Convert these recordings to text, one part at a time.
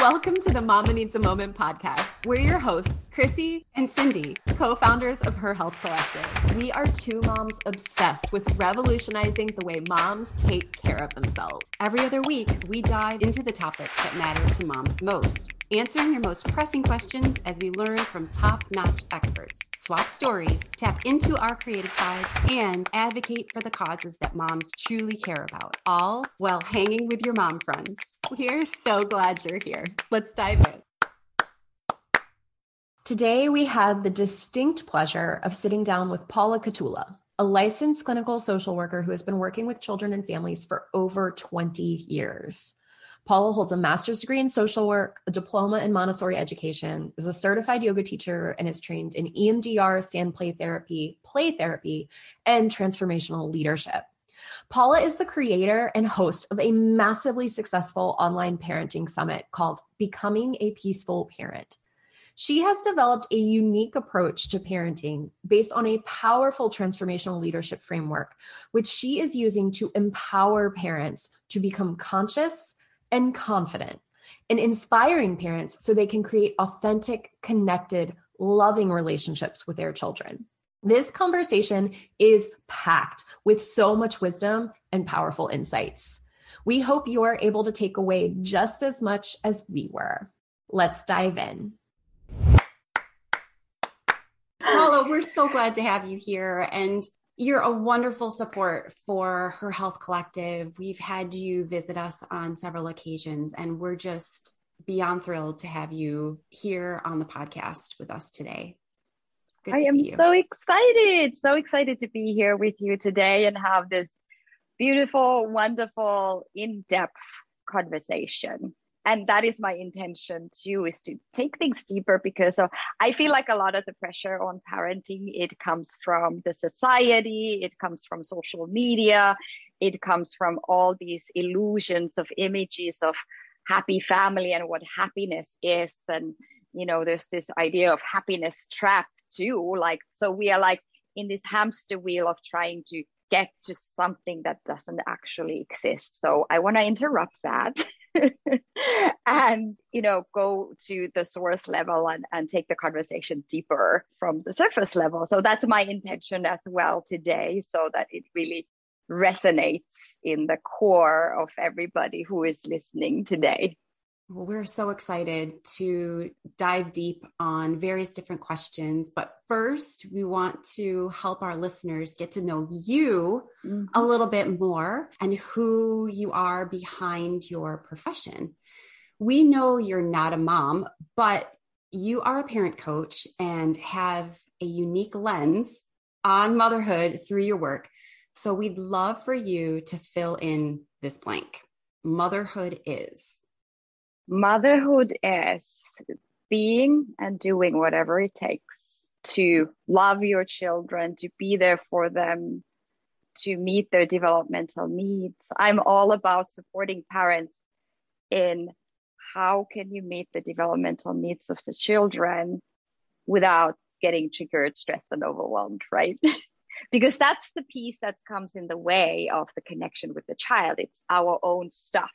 Welcome to the Mama Needs a Moment podcast. We're your hosts, Chrissy and Cindy, co founders of Her Health Collective. We are two moms obsessed with revolutionizing the way moms take care of themselves. Every other week, we dive into the topics that matter to moms most, answering your most pressing questions as we learn from top notch experts swap stories, tap into our creative sides, and advocate for the causes that moms truly care about, all while hanging with your mom friends. We're so glad you're here. Let's dive in. Today, we had the distinct pleasure of sitting down with Paula Catula, a licensed clinical social worker who has been working with children and families for over 20 years. Paula holds a master's degree in social work, a diploma in Montessori education, is a certified yoga teacher, and is trained in EMDR, sand play therapy, play therapy, and transformational leadership. Paula is the creator and host of a massively successful online parenting summit called Becoming a Peaceful Parent. She has developed a unique approach to parenting based on a powerful transformational leadership framework, which she is using to empower parents to become conscious and confident and inspiring parents so they can create authentic, connected, loving relationships with their children. This conversation is packed with so much wisdom and powerful insights. We hope you are able to take away just as much as we were. Let's dive in. Paula, we're so glad to have you here. And you're a wonderful support for Her Health Collective. We've had you visit us on several occasions, and we're just beyond thrilled to have you here on the podcast with us today. Good I am so excited, so excited to be here with you today and have this beautiful, wonderful, in depth conversation. And that is my intention too is to take things deeper because of, i feel like a lot of the pressure on parenting it comes from the society it comes from social media it comes from all these illusions of images of happy family and what happiness is and you know there's this idea of happiness trap too like so we are like in this hamster wheel of trying to get to something that doesn't actually exist. So i want to interrupt that and you know go to the source level and, and take the conversation deeper from the surface level. So that's my intention as well today so that it really resonates in the core of everybody who is listening today well, we're so excited to dive deep on various different questions. But first, we want to help our listeners get to know you mm-hmm. a little bit more and who you are behind your profession. We know you're not a mom, but you are a parent coach and have a unique lens on motherhood through your work. So we'd love for you to fill in this blank. Motherhood is motherhood is being and doing whatever it takes to love your children, to be there for them, to meet their developmental needs. I'm all about supporting parents in how can you meet the developmental needs of the children without getting triggered, stressed, and overwhelmed, right? because that's the piece that comes in the way of the connection with the child. It's our own stuff,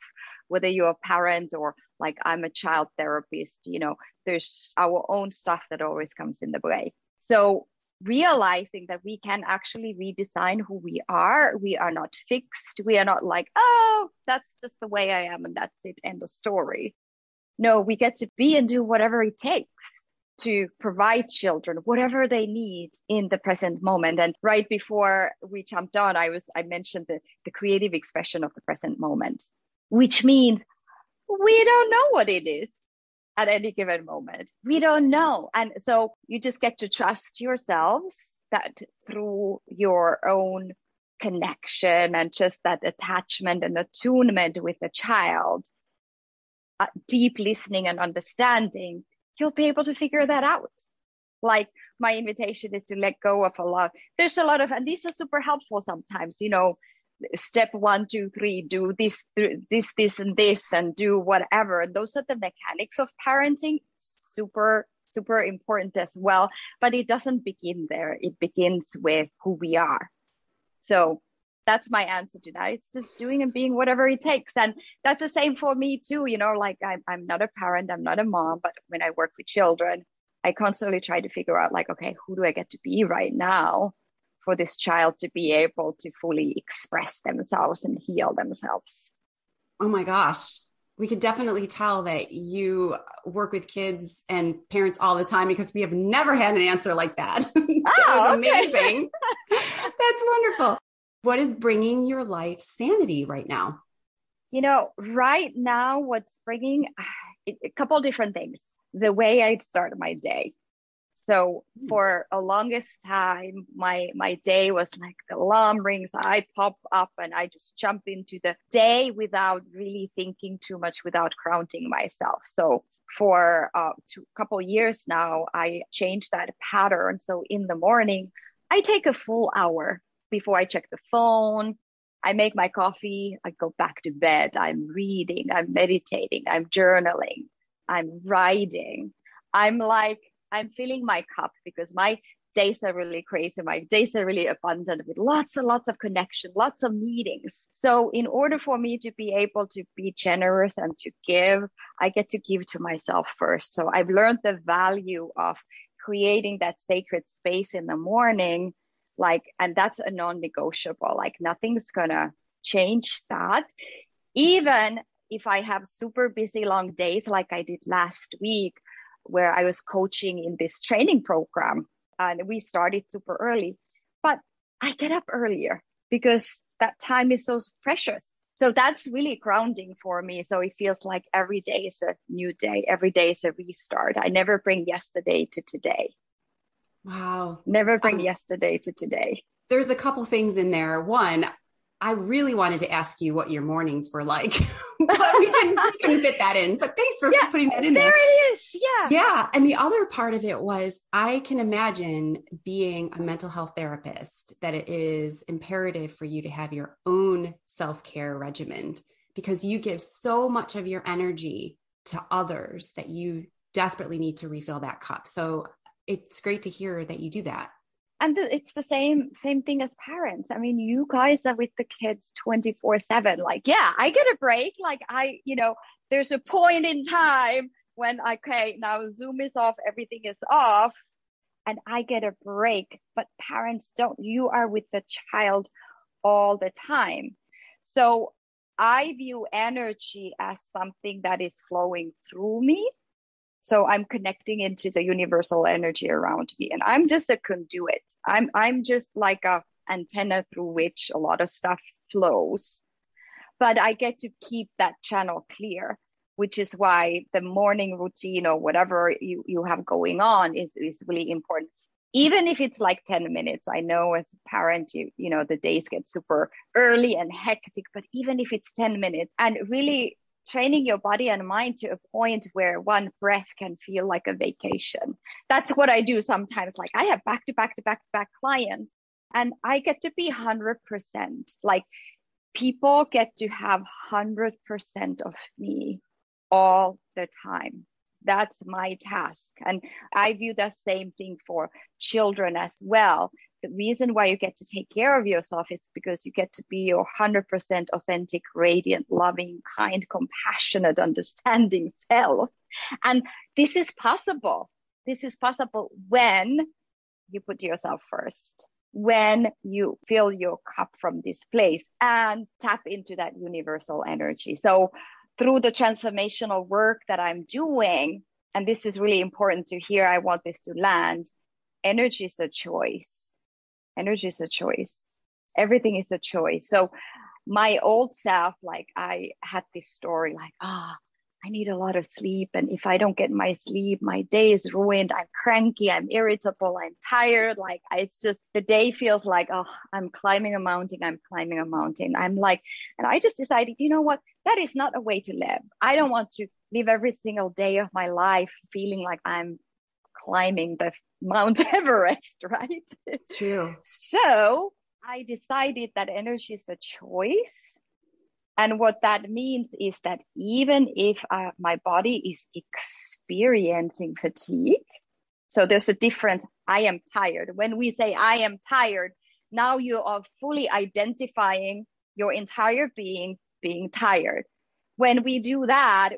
whether you're a parent or like I'm a child therapist, you know, there's our own stuff that always comes in the way. So realizing that we can actually redesign who we are, we are not fixed. We are not like, oh, that's just the way I am and that's it, end of story. No, we get to be and do whatever it takes to provide children whatever they need in the present moment and right before we jumped on i was i mentioned the, the creative expression of the present moment which means we don't know what it is at any given moment. We don't know. And so you just get to trust yourselves that through your own connection and just that attachment and attunement with the child, uh, deep listening and understanding, you'll be able to figure that out. Like my invitation is to let go of a lot. There's a lot of, and these are super helpful sometimes, you know, step one, two, three, do this, this, this, and this, and do whatever. Those are the mechanics of parenting. Super, super important as well. But it doesn't begin there. It begins with who we are. So that's my answer to that. It's just doing and being whatever it takes. And that's the same for me too. You know, like I'm, I'm not a parent, I'm not a mom, but when I work with children, I constantly try to figure out like, okay, who do I get to be right now for this child to be able to fully express themselves and heal themselves? Oh my gosh. We could definitely tell that you work with kids and parents all the time because we have never had an answer like that. Oh, amazing. That's wonderful. What is bringing your life sanity right now? You know, right now, what's bringing uh, a couple different things. The way I start my day. So hmm. for a longest time, my my day was like the alarm rings, I pop up and I just jump into the day without really thinking too much, without grounding myself. So for a uh, couple years now, I changed that pattern. So in the morning, I take a full hour before I check the phone. I make my coffee. I go back to bed. I'm reading. I'm meditating. I'm journaling. I'm writing. I'm like, I'm filling my cup because my days are really crazy. My days are really abundant with lots and lots of connection, lots of meetings. So in order for me to be able to be generous and to give, I get to give to myself first. So I've learned the value of creating that sacred space in the morning like and that's a non-negotiable like nothing's gonna change that even if i have super busy long days like i did last week where i was coaching in this training program and we started super early but i get up earlier because that time is so precious so that's really grounding for me so it feels like every day is a new day every day is a restart i never bring yesterday to today Wow. Never bring um, yesterday to today. There's a couple things in there. One, I really wanted to ask you what your mornings were like, but we didn't, we couldn't fit that in. But thanks for yeah, putting that in there. There it is. Yeah. Yeah. And the other part of it was I can imagine being a mental health therapist that it is imperative for you to have your own self care regimen because you give so much of your energy to others that you desperately need to refill that cup. So it's great to hear that you do that and it's the same same thing as parents. I mean you guys are with the kids 24 7 like yeah i get a break. Like i you know there's a point in time when okay now zoom is off everything is off and i get a break. But parents don't you are with the child all the time. So i view energy as something that is flowing through me so I'm connecting into the universal energy around me and I'm just a conduit. I'm I'm just like a antenna through which a lot of stuff flows. But I get to keep that channel clear, which is why the morning routine or whatever you, you have going on is, is really important. Even if it's like 10 minutes, I know as a parent, you, you know, the days get super early and hectic, but even if it's 10 minutes and really training your body and mind to a point where one breath can feel like a vacation. That's what I do sometimes. Like I have back to back to back to back clients and I get to be 100%. Like people get to have 100% of me all the time. That's my task. And I view the same thing for children as well the reason why you get to take care of yourself is because you get to be your 100% authentic, radiant, loving, kind, compassionate, understanding self. And this is possible. This is possible when you put yourself first, when you fill your cup from this place and tap into that universal energy. So through the transformational work that I'm doing, and this is really important to hear, I want this to land. Energy is a choice energy is a choice. Everything is a choice. So my old self like i had this story like ah oh, i need a lot of sleep and if i don't get my sleep my day is ruined. I'm cranky i'm irritable i'm tired. Like it's just the day feels like oh i'm climbing a mountain i'm climbing a mountain. I'm like and i just decided you know what? That is not a way to live. I don't want to live every single day of my life feeling like i'm climbing the Mount Everest, right? True. So I decided that energy is a choice. And what that means is that even if uh, my body is experiencing fatigue, so there's a difference. I am tired. When we say I am tired, now you are fully identifying your entire being being tired. When we do that,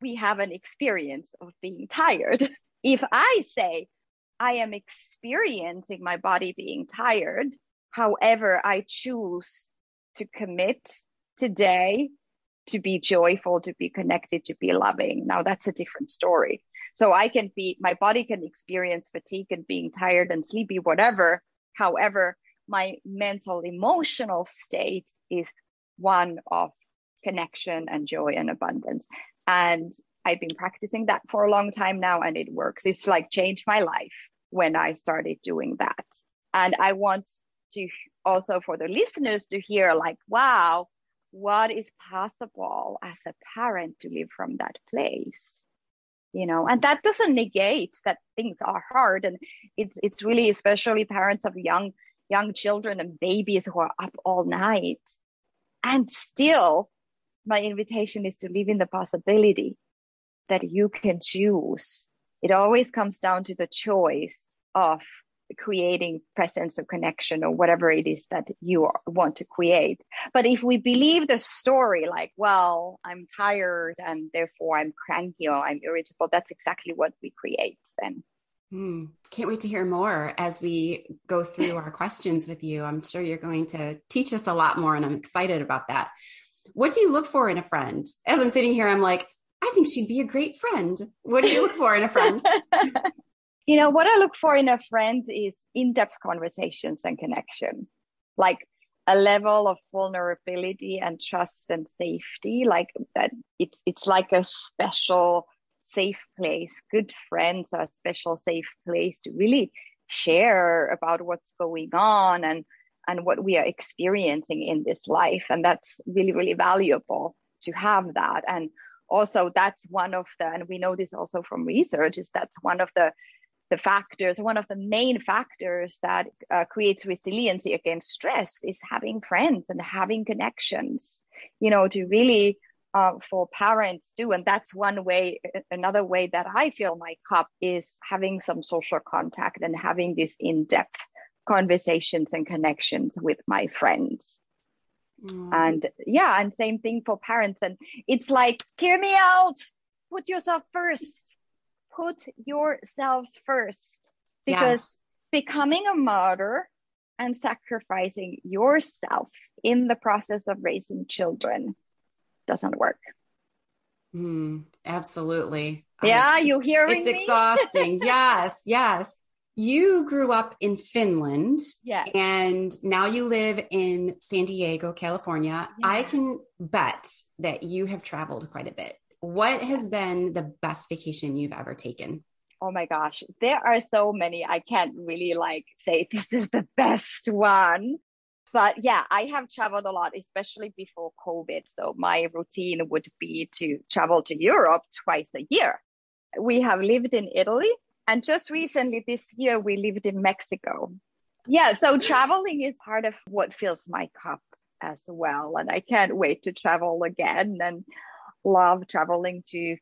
we have an experience of being tired. If I say, I am experiencing my body being tired, however, I choose to commit today to be joyful, to be connected, to be loving. Now that's a different story. So I can be, my body can experience fatigue and being tired and sleepy, whatever. However, my mental emotional state is one of connection and joy and abundance. And I've been practicing that for a long time now and it works. It's like changed my life when I started doing that. And I want to also for the listeners to hear like, wow, what is possible as a parent to live from that place? You know, and that doesn't negate that things are hard. And it's it's really especially parents of young young children and babies who are up all night. And still my invitation is to live in the possibility that you can choose. It always comes down to the choice of creating presence or connection or whatever it is that you want to create. But if we believe the story like, well, I'm tired and therefore I'm cranky or I'm irritable, that's exactly what we create then. Mm, can't wait to hear more as we go through our questions with you. I'm sure you're going to teach us a lot more, and I'm excited about that. What do you look for in a friend? As I'm sitting here, I'm like, I think she'd be a great friend. What do you look for in a friend? you know, what I look for in a friend is in depth conversations and connection, like a level of vulnerability and trust and safety, like that. It's, it's like a special safe place. Good friends are a special safe place to really share about what's going on and and what we are experiencing in this life and that's really really valuable to have that and also that's one of the and we know this also from research is that's one of the the factors one of the main factors that uh, creates resiliency against stress is having friends and having connections you know to really uh, for parents too. And that's one way another way that i fill my cup is having some social contact and having this in-depth conversations and connections with my friends Mm. And yeah, and same thing for parents. And it's like, hear me out. Put yourself first. Put yourself first. Because yes. becoming a martyr and sacrificing yourself in the process of raising children doesn't work. Mm, absolutely. Yeah, I, you hearing me. It's me? exhausting. yes, yes you grew up in Finland. Yeah. And now you live in San Diego, California. Yeah. I can bet that you have traveled quite a bit. What has been the best vacation you've ever taken? Oh my gosh, there are so many. I can't really like say this is the best one. But yeah, I have traveled a lot, especially before COVID. So my routine would be to travel to Europe twice a year. We have lived in Italy and just recently this year, we lived in Mexico. Yeah, so traveling is part of what fills my cup as well. And I can't wait to travel again and love traveling to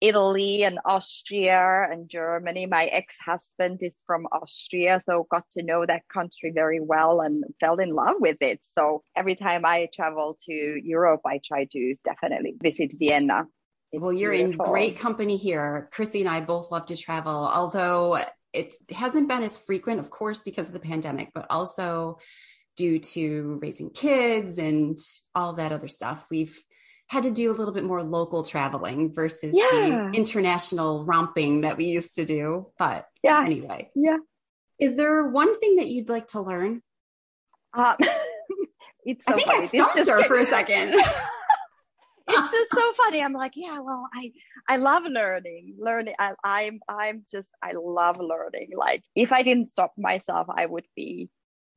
Italy and Austria and Germany. My ex husband is from Austria, so got to know that country very well and fell in love with it. So every time I travel to Europe, I try to definitely visit Vienna. It's well, you're beautiful. in great company here. Chrissy and I both love to travel, although it hasn't been as frequent, of course, because of the pandemic, but also due to raising kids and all that other stuff. We've had to do a little bit more local traveling versus yeah. the international romping that we used to do. But yeah, anyway. Yeah. Is there one thing that you'd like to learn? Uh, it's so I think funny. I stumped her for a second. it's just so funny. I'm like, yeah, well, I I love learning. Learning. I, I'm I'm just I love learning. Like if I didn't stop myself, I would be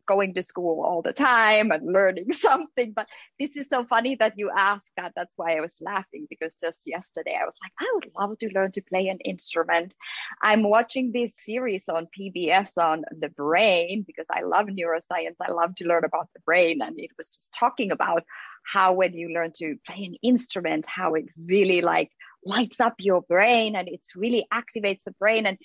going to school all the time and learning something. But this is so funny that you asked that. That's why I was laughing because just yesterday I was like, I would love to learn to play an instrument. I'm watching this series on PBS on the brain because I love neuroscience. I love to learn about the brain. And it was just talking about how when you learn to play an instrument, how it really like lights up your brain and it's really activates the brain. And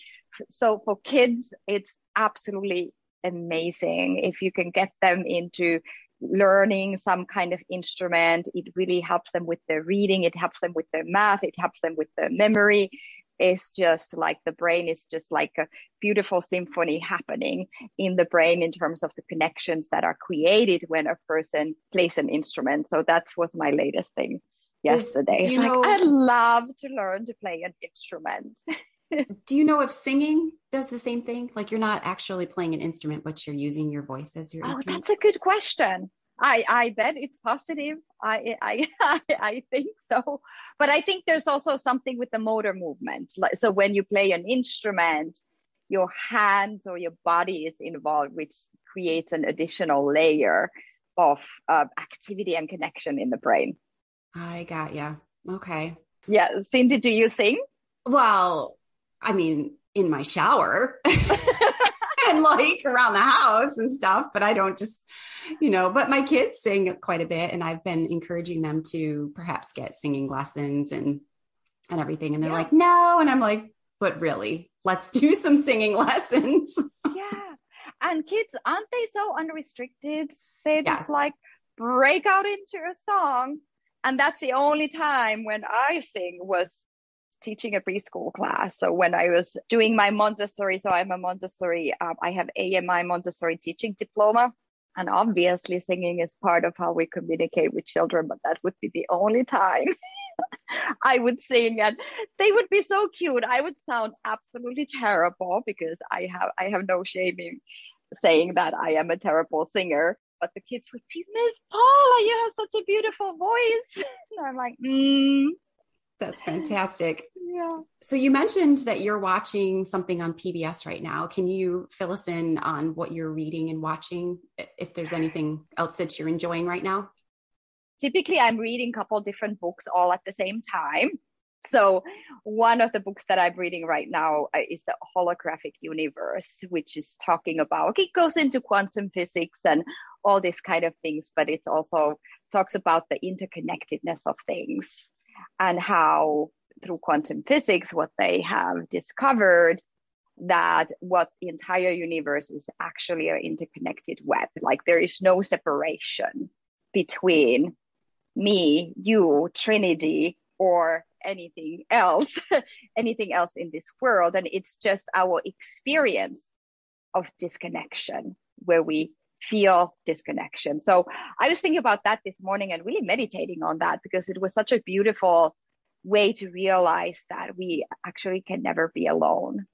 so for kids, it's absolutely amazing. If you can get them into learning some kind of instrument, it really helps them with their reading, it helps them with their math, it helps them with their memory. It's just like the brain is just like a beautiful symphony happening in the brain in terms of the connections that are created when a person plays an instrument. So that was my latest thing yesterday. Is, like, know, I'd love to learn to play an instrument. do you know if singing does the same thing? Like you're not actually playing an instrument, but you're using your voice as your oh, instrument? That's a good question. I, I bet it's positive. I, I, I think so. But I think there's also something with the motor movement. Like, So when you play an instrument, your hands or your body is involved, which creates an additional layer of uh, activity and connection in the brain. I got you. Okay. Yeah. Cindy, do you sing? Well, I mean, in my shower and like around the house and stuff, but I don't just, you know, but my kids sing quite a bit and I've been encouraging them to perhaps get singing lessons and and everything and they're yeah. like, "No." And I'm like, "But really, let's do some singing lessons." yeah. And kids, aren't they so unrestricted? They yes. just like break out into a song and that's the only time when I sing was teaching a preschool class. So when I was doing my Montessori, so I'm a Montessori, um, I have AMI Montessori teaching diploma. And obviously, singing is part of how we communicate with children, but that would be the only time I would sing, and they would be so cute. I would sound absolutely terrible because I have I have no shame in saying that I am a terrible singer. But the kids would be, Miss Paula, you have such a beautiful voice. And I'm like, mm, that's fantastic. Yeah. So you mentioned that you're watching something on PBS right now. Can you fill us in on what you're reading and watching if there's anything else that you're enjoying right now? Typically I'm reading a couple different books all at the same time. So one of the books that I'm reading right now uh, is the holographic universe, which is talking about it goes into quantum physics and all these kind of things, but it also talks about the interconnectedness of things and how through quantum physics, what they have discovered that what the entire universe is actually an interconnected web. Like there is no separation between me, you, Trinity, or anything else, anything else in this world. And it's just our experience of disconnection where we feel disconnection. So I was thinking about that this morning and really meditating on that because it was such a beautiful way to realize that we actually can never be alone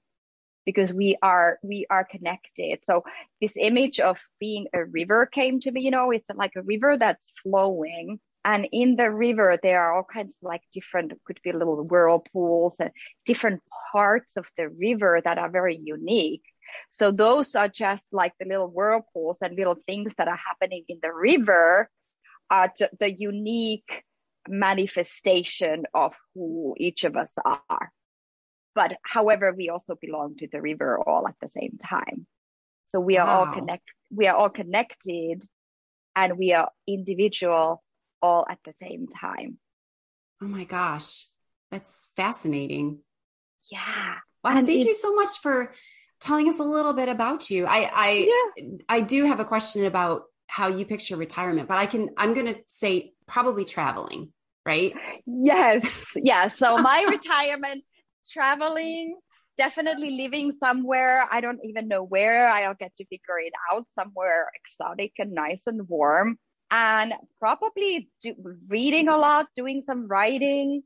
because we are we are connected so this image of being a river came to me you know it's like a river that's flowing and in the river there are all kinds of like different could be little whirlpools and different parts of the river that are very unique so those are just like the little whirlpools and little things that are happening in the river are the unique manifestation of who each of us are. But however, we also belong to the river all at the same time. So we are wow. all connect we are all connected and we are individual all at the same time. Oh my gosh. That's fascinating. Yeah. Well, and thank you so much for telling us a little bit about you. I I yeah. I do have a question about how you picture retirement, but I can I'm going to say probably traveling, right? Yes. Yeah, so my retirement traveling definitely living somewhere I don't even know where I'll get to figure it out somewhere exotic and nice and warm and probably do, reading a lot doing some writing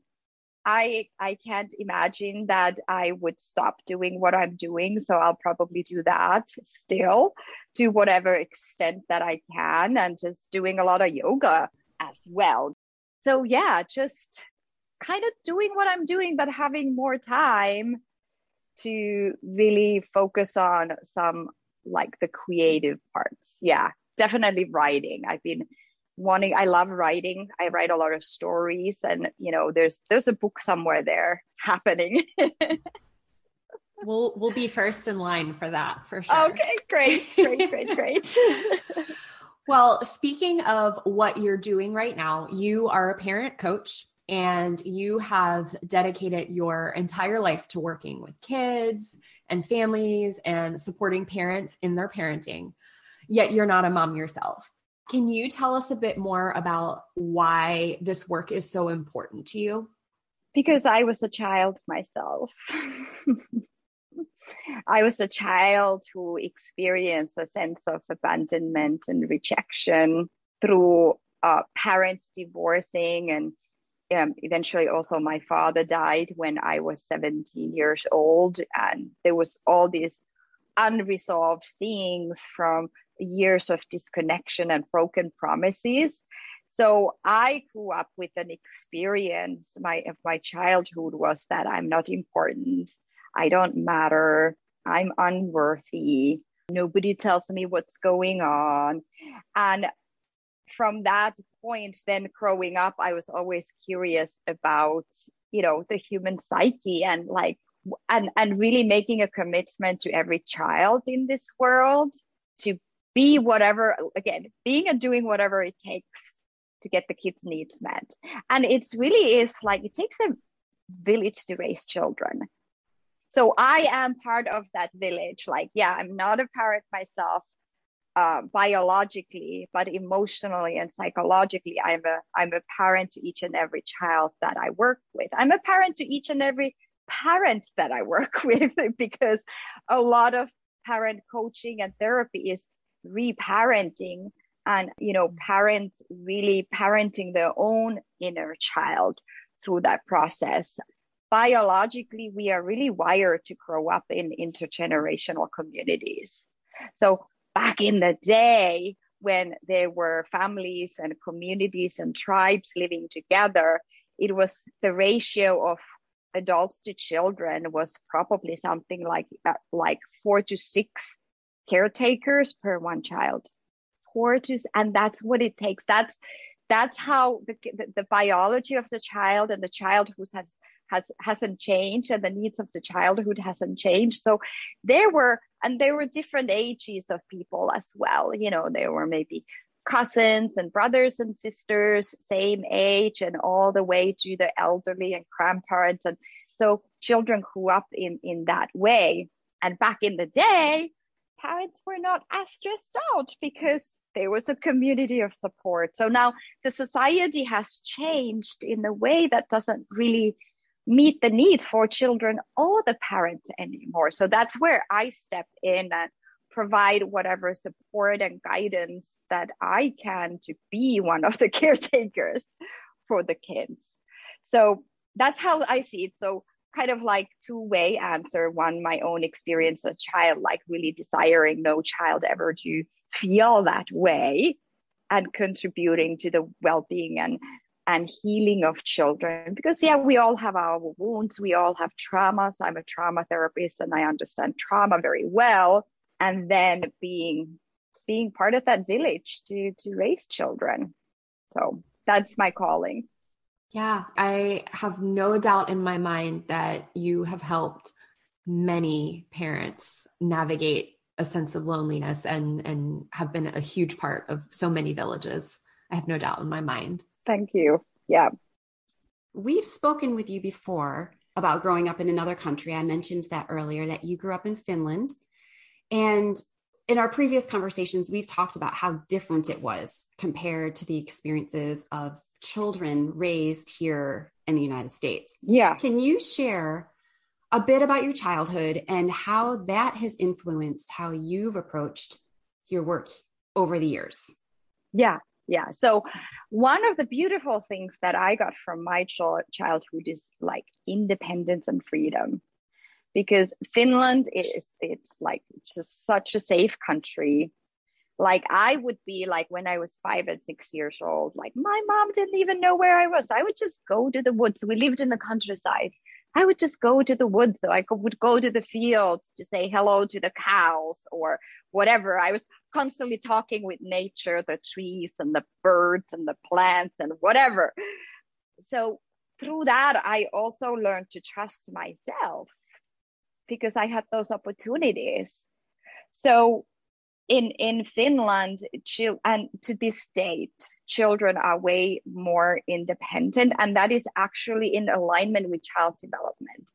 I I can't imagine that I would stop doing what I'm doing. So I'll probably do that still to whatever extent that I can and just doing a lot of yoga as well. So yeah, just kind of doing what I'm doing, but having more time to really focus on some like the creative parts. Yeah, definitely writing. I've been wanting i love writing. I write a lot of stories and you know there's there's a book somewhere there happening. We'll we'll be first in line for that for sure. Okay great great great great. Well speaking of what you're doing right now you are a parent coach and you have dedicated your entire life to working with kids and families and supporting parents in their parenting, yet you're not a mom yourself. Can you tell us a bit more about why this work is so important to you? Because I was a child myself. I was a child who experienced a sense of abandonment and rejection through uh, parents divorcing and um, eventually also my father died when I was 17 years old. And there was all these unresolved things from years of disconnection and broken promises. So I grew up with an experience my of my childhood was that I'm not important. I don't matter. I'm unworthy. Nobody tells me what's going on. And from that point, then growing up, I was always curious about, you know, the human psyche and like, and, and really making a commitment to every child in this world to be whatever, again, being and doing whatever it takes to get the kids' needs met. And it's really is like, it takes a village to raise children. So I am part of that village. Like, yeah, I'm not a parent myself, uh, biologically, but emotionally and psychologically, I'm a I'm a parent to each and every child that I work with. I'm a parent to each and every parent that I work with because a lot of parent coaching and therapy is reparenting and you know parents really parenting their own inner child through that process. Biologically we are really wired to grow up in intergenerational communities. So back in the day when there were families and communities and tribes living together, it was the ratio of adults to children was probably something like uh, like four to six caretakers per one child four to and that's what it takes. That's that's how the, the, the biology of the child and the child who has has hasn't changed and the needs of the childhood hasn't changed. So there were and there were different ages of people as well. You know there were maybe cousins and brothers and sisters same age and all the way to the elderly and grandparents. And so children grew up in in that way. And back in the day parents were not as stressed out because there was a community of support. So now the society has changed in a way that doesn't really meet the need for children or the parents anymore. So that's where I step in and provide whatever support and guidance that I can to be one of the caretakers for the kids. So that's how I see it. So kind of like two way answer one my own experience as a child like really desiring no child ever to feel that way and contributing to the well-being and and healing of children. Because yeah we all have our wounds we all have traumas. I'm a trauma therapist and i understand trauma very well. And then being being part of that village to to raise children. So that's my calling yeah i have no doubt in my mind that you have helped many parents navigate a sense of loneliness and and have been a huge part of so many villages i have no doubt in my mind Thank you. Yeah. We've spoken with you before about growing up in another country. I mentioned that earlier that you grew up in Finland. And in our previous conversations, we've talked about how different it was compared to the experiences of children raised here in the United States. Yeah. Can you share a bit about your childhood and how that has influenced how you've approached your work over the years? Yeah yeah so one of the beautiful things that i got from my childhood is like independence and freedom because finland is it's like just such a safe country like i would be like when i was five and six years old like my mom didn't even know where i was. I would just go to the woods. We lived in the countryside. I would just go to the woods. So i would go to the fields to say hello to the cows or whatever. I was constantly talking with nature the trees and the birds and the plants and whatever. So through that i also learned to trust myself because i had those opportunities. So in in Finland, and to this date, children are way more independent, and that is actually in alignment with child development.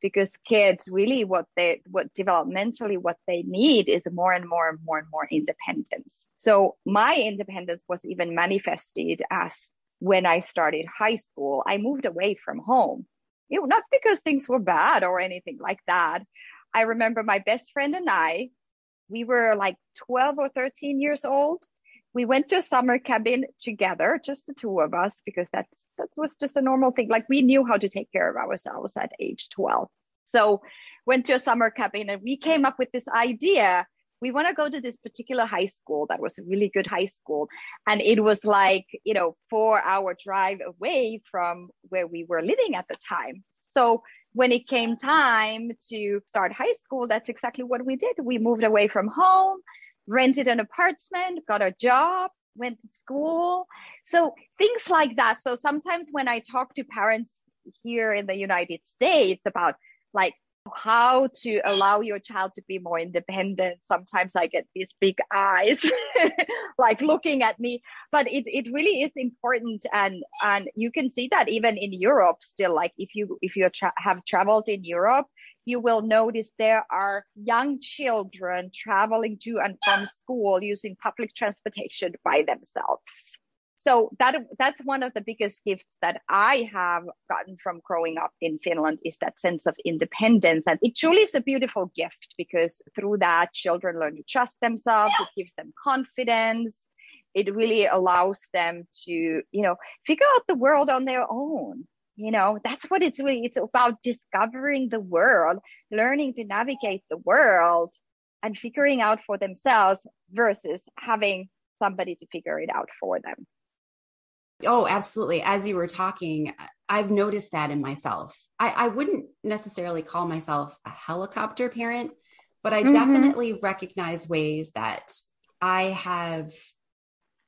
Because kids really what they what developmentally what they need is more and more and more and more independence. So my independence was even manifested as when i started high school i moved away from home. Not because things were bad or anything like that. I remember my best friend and i we were like 12 or 13 years old we went to a summer cabin together, just the two of us, because that's that was just a normal thing. Like we knew how to take care of ourselves at age 12. So went to a summer cabin and we came up with this idea. We want to go to this particular high school that was a really good high school. And it was like, you know, four hour drive away from where we were living at the time. So when it came time to start high school, that's exactly what we did. We moved away from home rented an apartment, got a job, went to school. So things like that. So sometimes when I talk to parents here in the United States about like how to allow your child to be more independent. Sometimes i get these big eyes like looking at me. But it, it really is important and and you can see that even in europe still. Like if you if you tra- have traveled in europe you will notice there are young children traveling to and from school using public transportation by themselves. So that that's one of the biggest gifts that I have gotten from growing up in Finland is that sense of independence. And it truly is a beautiful gift because through that children learn to trust themselves, it gives them confidence. It really allows them to, you know, figure out the world on their own you know that's what it's really it's about discovering the world learning to navigate the world and figuring out for themselves versus having somebody to figure it out for them oh absolutely as you were talking i've noticed that in myself i, I wouldn't necessarily call myself a helicopter parent but i mm-hmm. definitely recognize ways that i have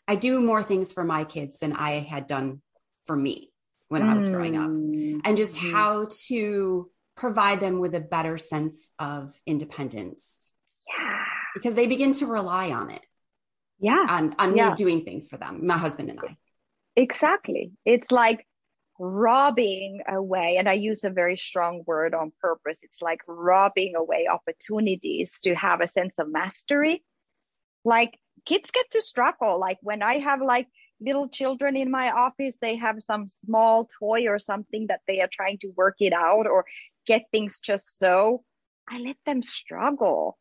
i do more things for my kids than i had done for me when mm. I was growing up, mm. and just mm-hmm. how to provide them with a better sense of independence. Yeah. Because they begin to rely on it. Yeah. On, on yeah. me doing things for them, my husband and I. Exactly. It's like robbing away, and I use a very strong word on purpose. It's like robbing away opportunities to have a sense of mastery. Like kids get to struggle. Like when I have like little children in my office they have some small toy or something that they are trying to work it out or get things just so i let them struggle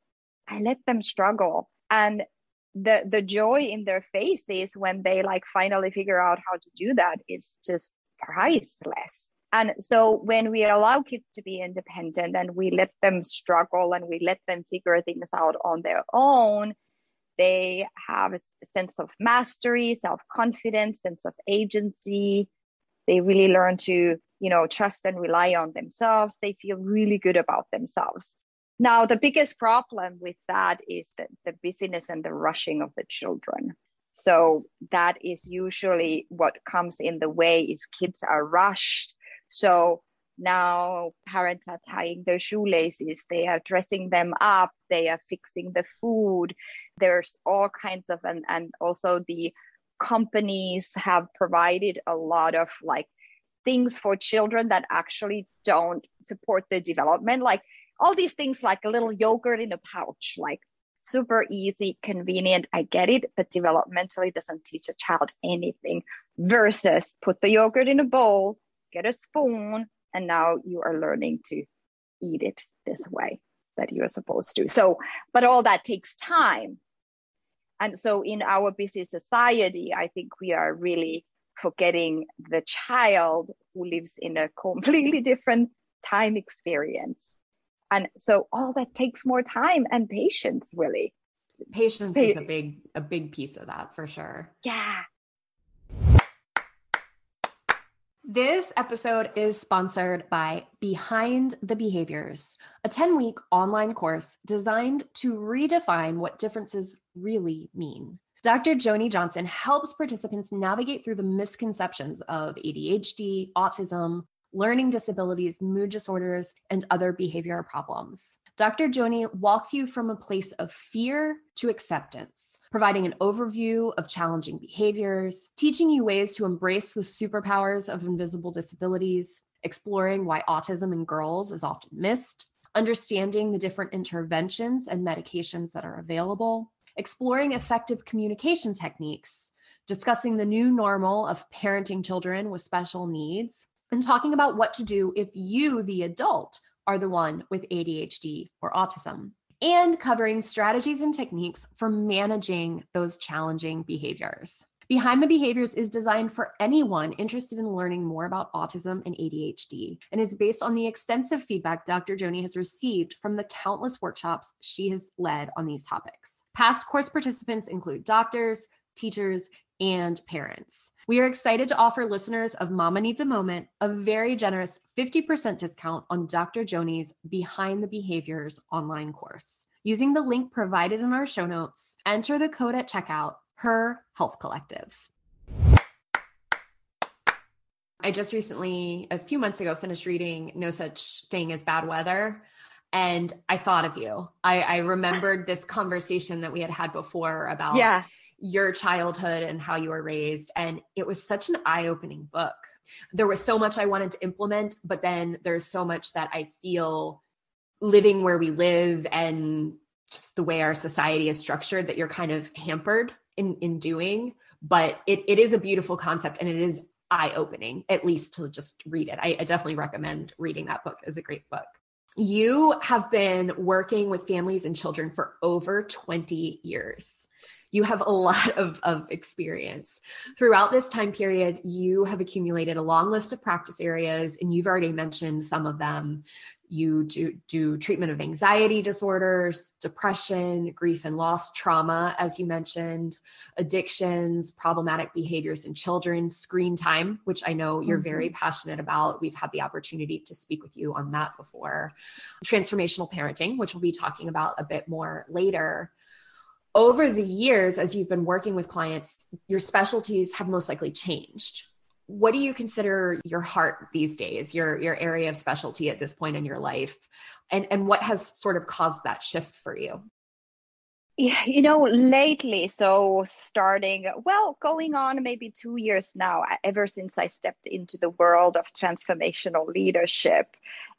i let them struggle and the the joy in their faces when they like finally figure out how to do that is just priceless and so when we allow kids to be independent and we let them struggle and we let them figure things out on their own they have a sense of mastery, self confidence, sense of agency. They really learn to, you know, trust and rely on themselves. They feel really good about themselves. Now, the biggest problem with that is the busyness and the rushing of the children. So that is usually what comes in the way is kids are rushed. So now parents are tying their shoelaces, they are dressing them up, they are fixing the food, there's all kinds of and and also the companies have provided a lot of like things for children that actually don't support the development like all these things like a little yogurt in a pouch like super easy convenient. I get it but developmentally doesn't teach a child anything versus put the yogurt in a bowl get a spoon and now you are learning to eat it this way that you're supposed to. So but all that takes time. And so in our busy society, I think we are really forgetting the child who lives in a completely different time experience. And so all that takes more time and patience, really. Patience is a big a big piece of that for sure. Yeah. This episode is sponsored by Behind the Behaviors, a 10 week online course designed to redefine what differences really mean. Dr. Joni Johnson helps participants navigate through the misconceptions of ADHD, autism, learning disabilities, mood disorders, and other behavioral problems. Dr. Joni walks you from a place of fear to acceptance, providing an overview of challenging behaviors, teaching you ways to embrace the superpowers of invisible disabilities, exploring why autism in girls is often missed, understanding the different interventions and medications that are available, exploring effective communication techniques, discussing the new normal of parenting children with special needs, and talking about what to do if you, the adult, are the one with ADHD or autism, and covering strategies and techniques for managing those challenging behaviors. Behind the Behaviors is designed for anyone interested in learning more about autism and ADHD and is based on the extensive feedback Dr. Joni has received from the countless workshops she has led on these topics. Past course participants include doctors, teachers, and parents. We are excited to offer listeners of Mama Needs a Moment a very generous 50% discount on Dr. Joni's Behind the Behaviors online course. Using the link provided in our show notes, enter the code at checkout, Her Health Collective. I just recently, a few months ago, finished reading No Such Thing as Bad Weather. And I thought of you. I, I remembered this conversation that we had had before about Yeah. Your childhood and how you were raised. And it was such an eye opening book. There was so much I wanted to implement, but then there's so much that I feel living where we live and just the way our society is structured that you're kind of hampered in, in doing. But it, it is a beautiful concept and it is eye opening, at least to just read it. I, I definitely recommend reading that book. It's a great book. You have been working with families and children for over 20 years you have a lot of, of experience. Throughout this time period, you have accumulated a long list of practice areas, and you've already mentioned some of them. You do, do treatment of anxiety disorders, depression, grief and loss, trauma, as you mentioned, addictions, problematic behaviors in children, screen time, which I know you're Mhm. very passionate about. We've had the opportunity to speak with you on that before. Transformational parenting, which we'll be talking about a bit more later over the years, as you've been working with clients, your specialties have most likely changed. What do you consider your heart these days, your, your area of specialty at this point in your life? And, and what has sort of caused that shift for you? Yeah, you know, lately, so starting, well, going on maybe two years now, ever since I stepped into the world of transformational leadership,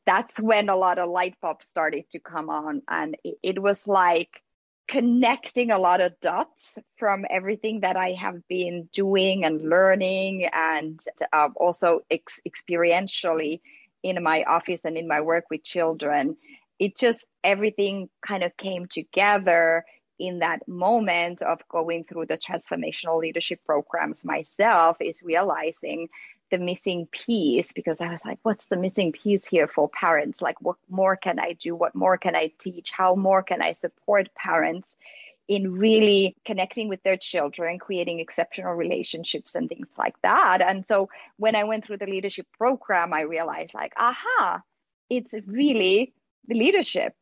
that's when a lot of light bulbs started to come on. And it, it was like connecting a lot of dots from everything that I have been doing and learning, and uh, also ex- experientially in my office and in my work with children. It just everything kind of came together in that moment of going through the transformational leadership programs myself is realizing the missing piece because I was like, what's the missing piece here for parents? Like, what more can I do? What more can I teach? How more can I support parents in really connecting with their children, creating exceptional relationships and things like that? And so when I went through the leadership program, I realized, like, aha, it's really the leadership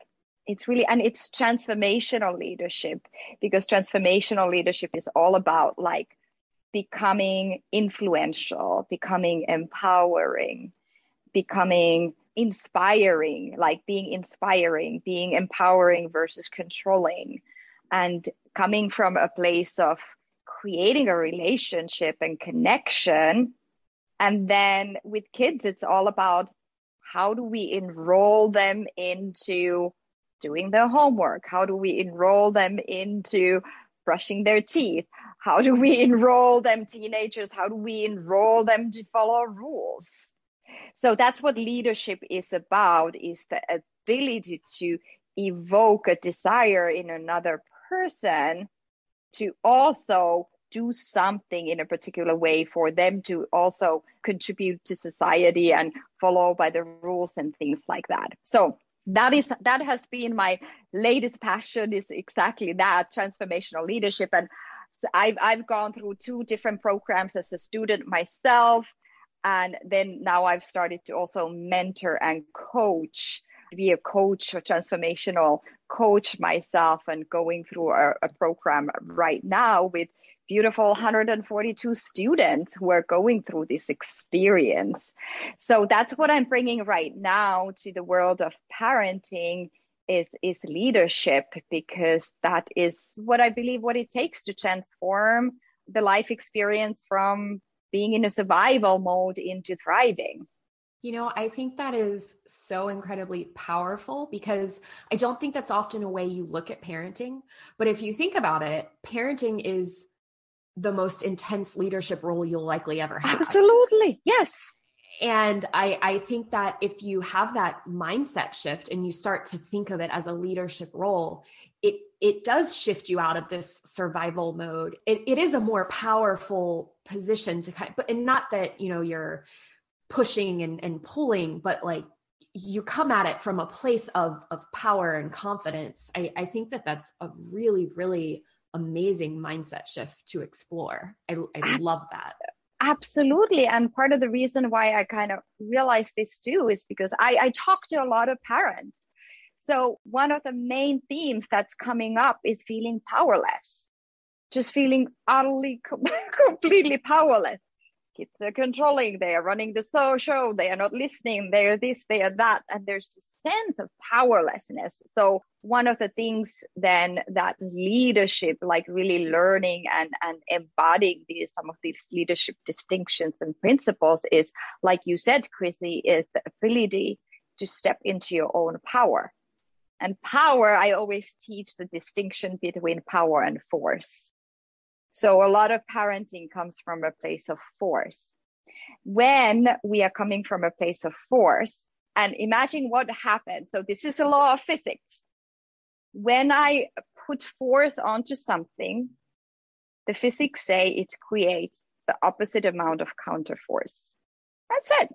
it's really and it's transformational leadership because transformational leadership is all about like becoming influential becoming empowering becoming inspiring like being inspiring being empowering versus controlling and coming from a place of creating a relationship and connection and then with kids it's all about how do we enroll them into doing their homework? How do we enroll them into brushing their teeth? How do we enroll them, teenagers? How do we enroll them to follow rules? So that's what leadership is about is the ability to evoke a desire in another person to also do something in a particular way for them to also contribute to society and follow by the rules and things like that. So that is that has been my latest passion is exactly that transformational leadership and I've I've gone through two different programs as a student myself and then now I've started to also mentor and coach be a coach a transformational coach myself and going through a, a program right now with beautiful 142 students who are going through this experience. So that's what I'm bringing right now to the world of parenting is is leadership because that is what I believe what it takes to transform the life experience from being in a survival mode into thriving. You know, I think that is so incredibly powerful because I don't think that's often a way you look at parenting. But if you think about it, parenting is the most intense leadership role you'll likely ever have. Absolutely. Yes. And I, I think that if you have that mindset shift and you start to think of it as a leadership role, it it does shift you out of this survival mode. It, it is a more powerful position to kind but and not that you know you're pushing and, and pulling, but like you come at it from a place of of power and confidence. I, I think that that's a really, really amazing mindset shift to explore. I, I love that. Absolutely. And part of the reason why I kind of realized this too is because I, I talk to a lot of parents. So one of the main themes that's coming up is feeling powerless, just feeling utterly, completely powerless kids are controlling, they are running the show, they are not listening, they are this, they are that. And there's this sense of powerlessness. So one of the things then that leadership, like really learning and, and embodying these some of these leadership distinctions and principles is, like you said, Chrissy, is the ability to step into your own power. And power, I always teach the distinction between power and force. So a lot of parenting comes from a place of force. When we are coming from a place of force, and imagine what happens. So this is a law of physics. When I put force onto something, the physics say it creates the opposite amount of counter force. That's it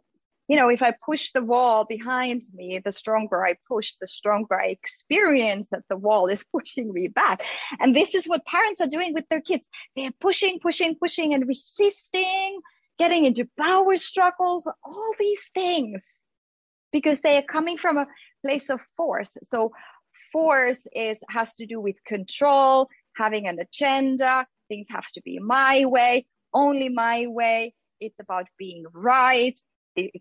you know, if I push the wall behind me, the stronger I push, the stronger I experience that the wall is pushing me back. And this is what parents are doing with their kids. They're pushing, pushing, pushing and resisting, getting into power struggles, all these things because they are coming from a place of force. So force is, has to do with control, having an agenda. Things have to be my way, only my way. It's about being right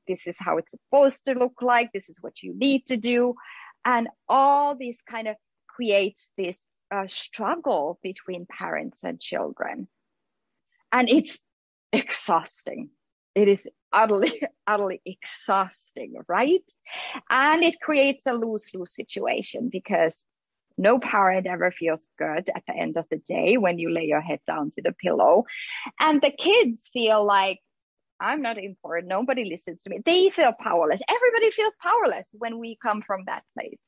this is how it's supposed to look like this is what you need to do. And all this kind of creates this uh, struggle between parents and children. And it's exhausting. It is utterly utterly exhausting right? And it creates a lose-lose situation because no parent ever feels good at the end of the day when you lay your head down to the pillow. And the kids feel like I'm not important. Nobody listens to me. They feel powerless. Everybody feels powerless when we come from that place.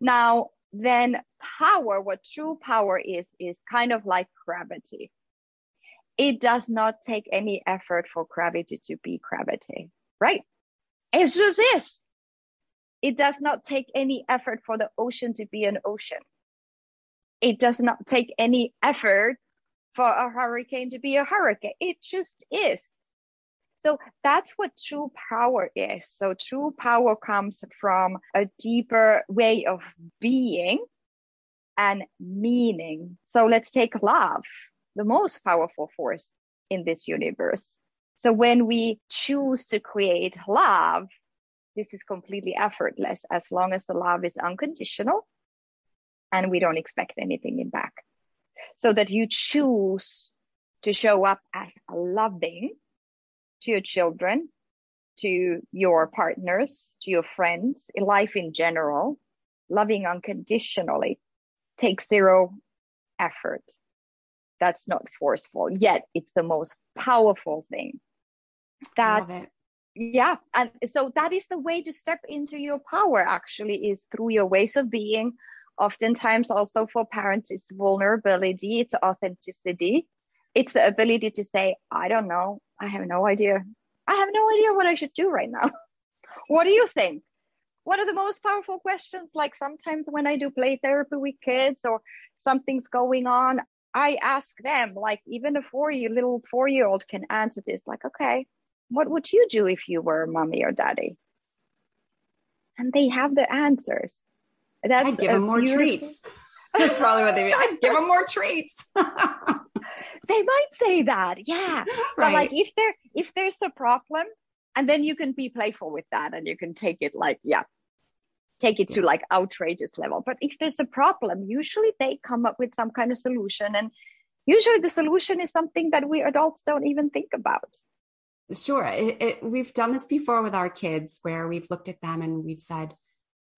Now, then power, what true power is, is kind of like gravity. It does not take any effort for gravity to be gravity, right? It just is. It does not take any effort for the ocean to be an ocean. It does not take any effort for a hurricane to be a hurricane. It just is. So that's what true power is. So true power comes from a deeper way of being and meaning. So let's take love, the most powerful force in this universe. So when we choose to create love, this is completely effortless as long as the love is unconditional and we don't expect anything in back. So that you choose to show up as loving to your children, to your partners, to your friends, in life in general, loving unconditionally takes zero effort. That's not forceful, yet it's the most powerful thing. That yeah, and so that is the way to step into your power actually is through your ways of being. Oftentimes also for parents, it's vulnerability, it's authenticity. It's the ability to say, I don't know, I have no idea. I have no idea what I should do right now. what do you think? What are the most powerful questions? Like sometimes when I do play therapy with kids or something's going on, I ask them, like even a four year little four year old can answer this, like, okay, what would you do if you were mommy or daddy? And they have the answers. That's I'd give them more beautiful... treats. That's probably what they mean. I'd give them more treats. They might say that yeah right. but like if there if there's a problem and then you can be playful with that and you can take it like yeah take it to like outrageous level. But if there's a problem, usually they come up with some kind of solution. And usually the solution is something that we adults don't even think about. Sure. It, it, we've done this before with our kids where we've looked at them and we've said,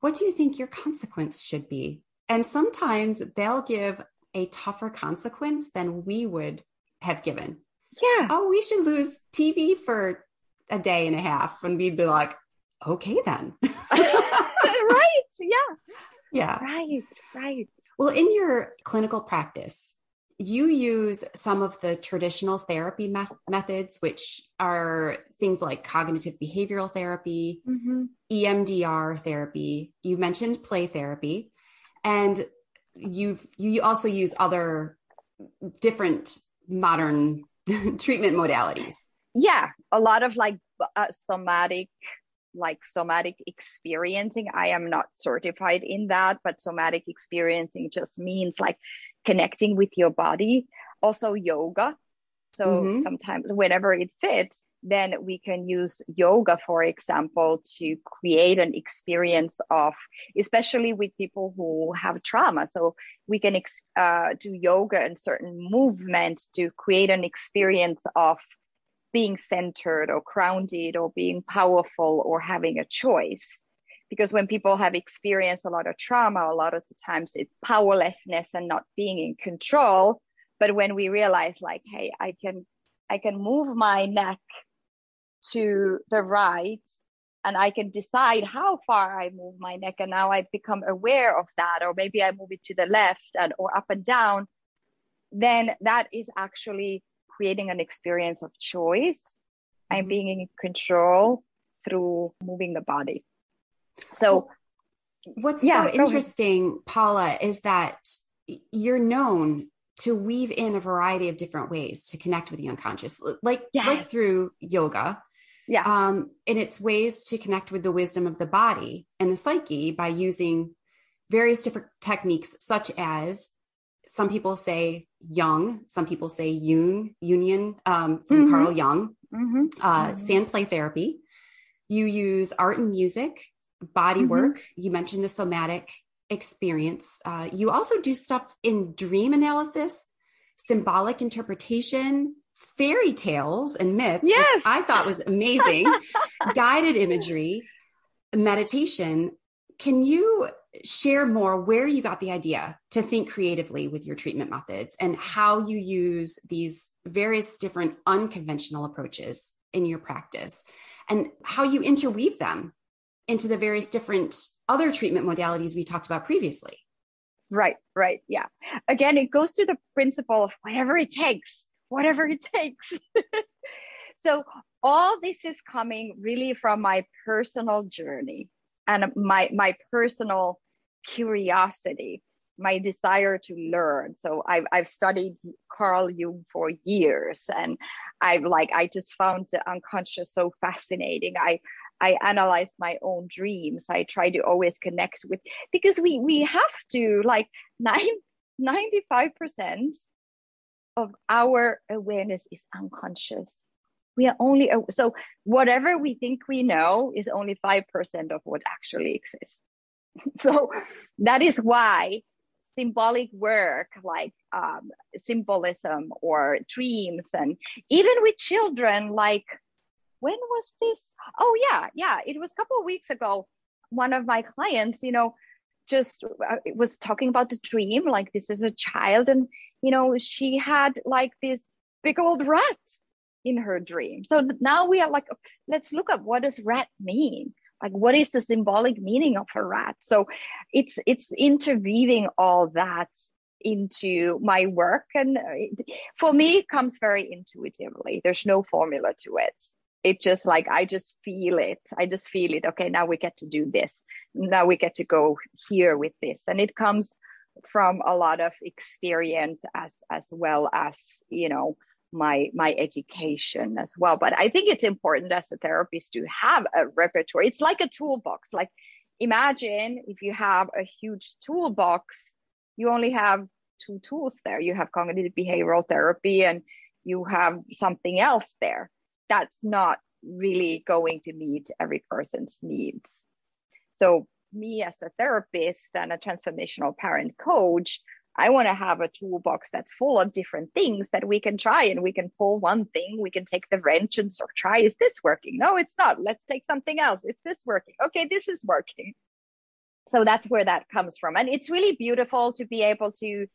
What do you think your consequence should be? And sometimes they'll give a tougher consequence than we would have given. Yeah. Oh, we should lose TV for a day and a half. And we'd be like, okay, then. right. Yeah. Yeah. Right. Right. Well, in your clinical practice, you use some of the traditional therapy me- methods, which are things like cognitive behavioral therapy, mm-hmm. EMDR therapy. You mentioned play therapy, and you've you also use other different modern treatment modalities. Yeah, a lot of like uh, somatic like somatic experiencing. I am not certified in that, but somatic experiencing just means like connecting with your body. Also, yoga. So mm-hmm. sometimes, whenever it fits, then we can use yoga, for example, to create an experience of, especially with people who have trauma. So we can uh, do yoga and certain movements to create an experience of being centered or grounded or being powerful or having a choice. Because when people have experienced a lot of trauma, a lot of the times it's powerlessness and not being in control. But when we realize like, hey, I can I can move my neck to the right and I can decide how far I move my neck. And now I become aware of that, or maybe I move it to the left and or up and down, then that is actually creating an experience of choice. I'm mm-hmm. being in control through moving the body. So, what's yeah, so interesting, Paula, is that you're known to weave in a variety of different ways to connect with the unconscious, like yes. like through yoga. Yeah. Um, and it's ways to connect with the wisdom of the body and the psyche by using various different techniques, such as some people say Jung, some people say Jung, Jungian um, from mm-hmm. Carl Jung, mm-hmm. Uh, mm-hmm. sand play therapy. You use art and music, body mm-hmm. work. You mentioned the somatic experience. Uh, you also do stuff in dream analysis, symbolic interpretation, fairy tales and myths, yes. which I thought was amazing, guided imagery, meditation. Can you share more where you got the idea to think creatively with your treatment methods and how you use these various different unconventional approaches in your practice and how you interweave them into the various different other treatment modalities we talked about previously. Right, right. Yeah. Again, it goes to the principle of whatever it takes, whatever it takes. so, all this is coming really from my personal journey and my my personal curiosity my desire to learn. So i've, I've studied carl jung for years and i've like i just found the unconscious so fascinating. I i analyze my own dreams. I try to always connect with because we we have to like 95% of our awareness is unconscious. We are only so whatever we think we know is only 5% of what actually exists. So that is why symbolic work like um, symbolism or dreams and even with children like when was this? Oh yeah yeah it was a couple of weeks ago. One of my clients you know just uh, was talking about the dream like this is a child and you know she had like this big old rat in her dream. So now we are like, let's look up what does rat mean? Like what is the symbolic meaning of a rat? So it's it's interweaving all that into my work and uh, for me comes very intuitively there's no formula to it it just like i just feel it. I just feel it. Okay now we get to do this. Now we get to go here with this. And it comes from a lot of experience as as well as you know my my education as well. But i think it's important as a therapist to have a repertoire it's like a toolbox. Like imagine if you have a huge toolbox you only have two tools there. You have cognitive behavioral therapy and you have something else there that's not really going to meet every person's needs so me as a therapist and a transformational parent coach, I want to have a toolbox that's full of different things that we can try and we can pull one thing, we can take the wrench and sort of try, is this working? No, it's not. Let's take something else. Is this working? Okay, this is working. So that's where that comes from. And it's really beautiful to be able to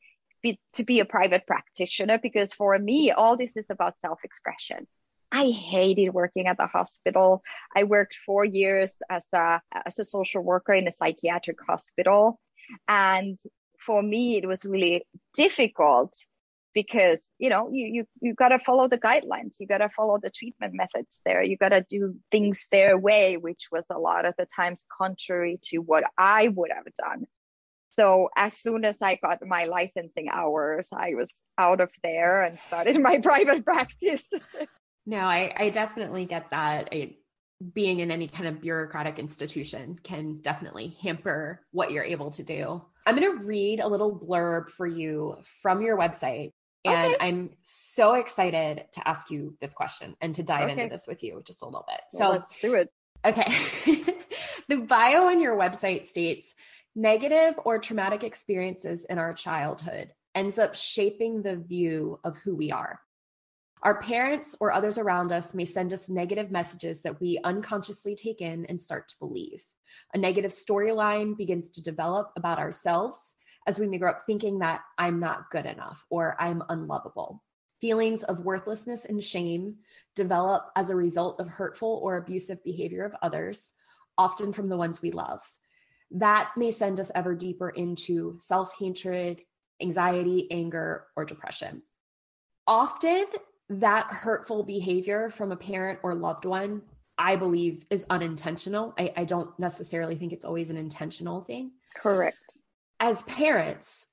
be to be a private practitioner because for me, all this is about self-expression. I hated working at the hospital. I worked four years as a as a social worker in a psychiatric hospital. And for me, it was really difficult because you know you you you got to follow the guidelines you got to follow the treatment methods there you got to do things their way which was a lot of the times contrary to what i would have done so as soon as i got my licensing hours i was out of there and started my private practice no i i definitely get that I, being in any kind of bureaucratic institution can definitely hamper what you're able to do. I'm going to read a little blurb for you from your website. And okay. I'm so excited to ask you this question and to dive okay. into this with you just a little bit. So well, let's do it. Okay. the bio on your website states negative or traumatic experiences in our childhood ends up shaping the view of who we are. Our parents or others around us may send us negative messages that we unconsciously take in and start to believe. A negative storyline begins to develop about ourselves as we may grow up thinking that I'm not good enough or I'm unlovable. Feelings of worthlessness and shame develop as a result of hurtful or abusive behavior of others, often from the ones we love. That may send us ever deeper into self hatred, anxiety, anger, or depression. Often, that hurtful behavior from a parent or loved one, I believe, is unintentional. I, I don't necessarily think it's always an intentional thing. Correct. As parents,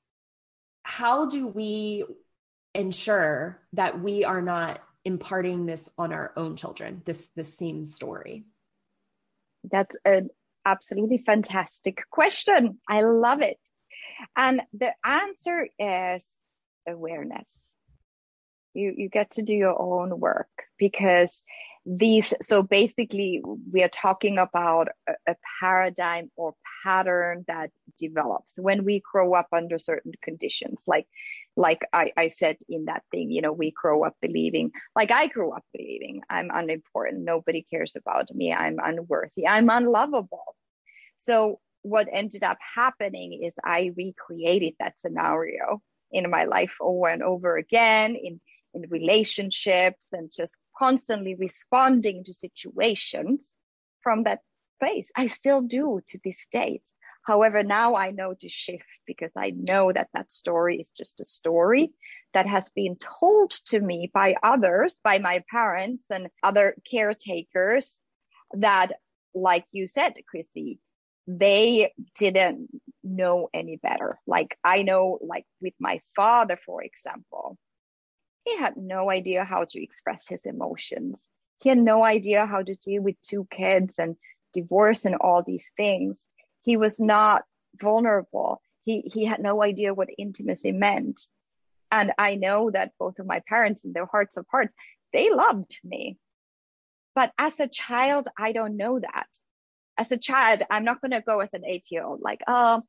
how do we ensure that we are not imparting this on our own children this this same story that's an absolutely fantastic question i love it and the answer is awareness you you get to do your own work because these so basically we are talking about a, a, paradigm or pattern that develops when we grow up under certain conditions. Like like I, I said in that thing you know we grow up believing like i grew up believing i'm unimportant nobody cares about me i'm unworthy i'm unlovable. So what ended up happening is i recreated that scenario in my life over and over again in in relationships and just constantly responding to situations from that place. I still do to this date. However, now I know to shift because I know that that story is just a story that has been told to me by others, by my parents and other caretakers that, like you said, Chrissy, they didn't know any better. Like I know, like with my father, for example, he had no idea how to express his emotions. He had no idea how to deal with two kids and divorce and all these things. He was not vulnerable. He, he had no idea what intimacy meant. And I know that both of my parents, in their hearts of hearts, they loved me. But as a child, I don't know that. As a child, I'm not going to go as an eight year old, like, oh,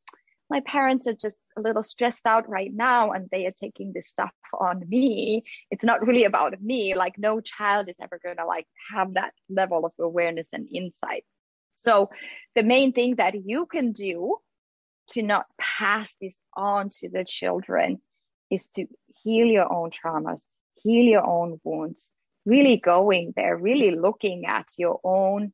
my parents are just a little stressed out right now and they are taking this stuff on me. It's not really about me. Like no child is ever going to like have that level of awareness and insight. So the main thing that you can do to not pass this on to the children is to heal your own traumas heal your own wounds really going there really looking at your own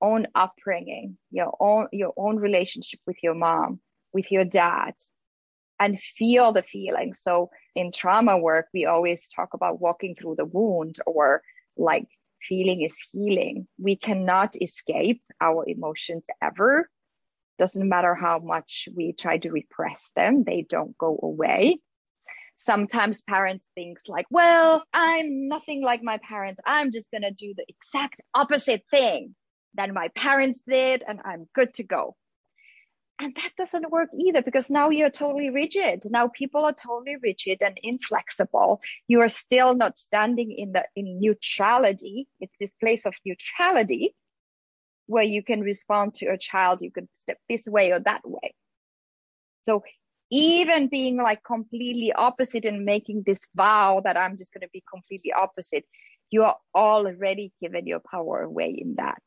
own upbringing your own your own relationship with your mom with your dad and feel the feeling. So in trauma work, we always talk about walking through the wound or like feeling is healing. We cannot escape our emotions ever. Doesn't matter how much we try to repress them, they don't go away. Sometimes parents think like, well, I'm nothing like my parents. I'm just going to do the exact opposite thing that my parents did and I'm good to go and that doesn't work either because now you're totally rigid. Now people are totally rigid and inflexible. You are still not standing in the in neutrality. It's this place of neutrality where you can respond to a child. You can step this way or that way. So even being like completely opposite and making this vow that i'm just going to be completely opposite you are already given your power away in that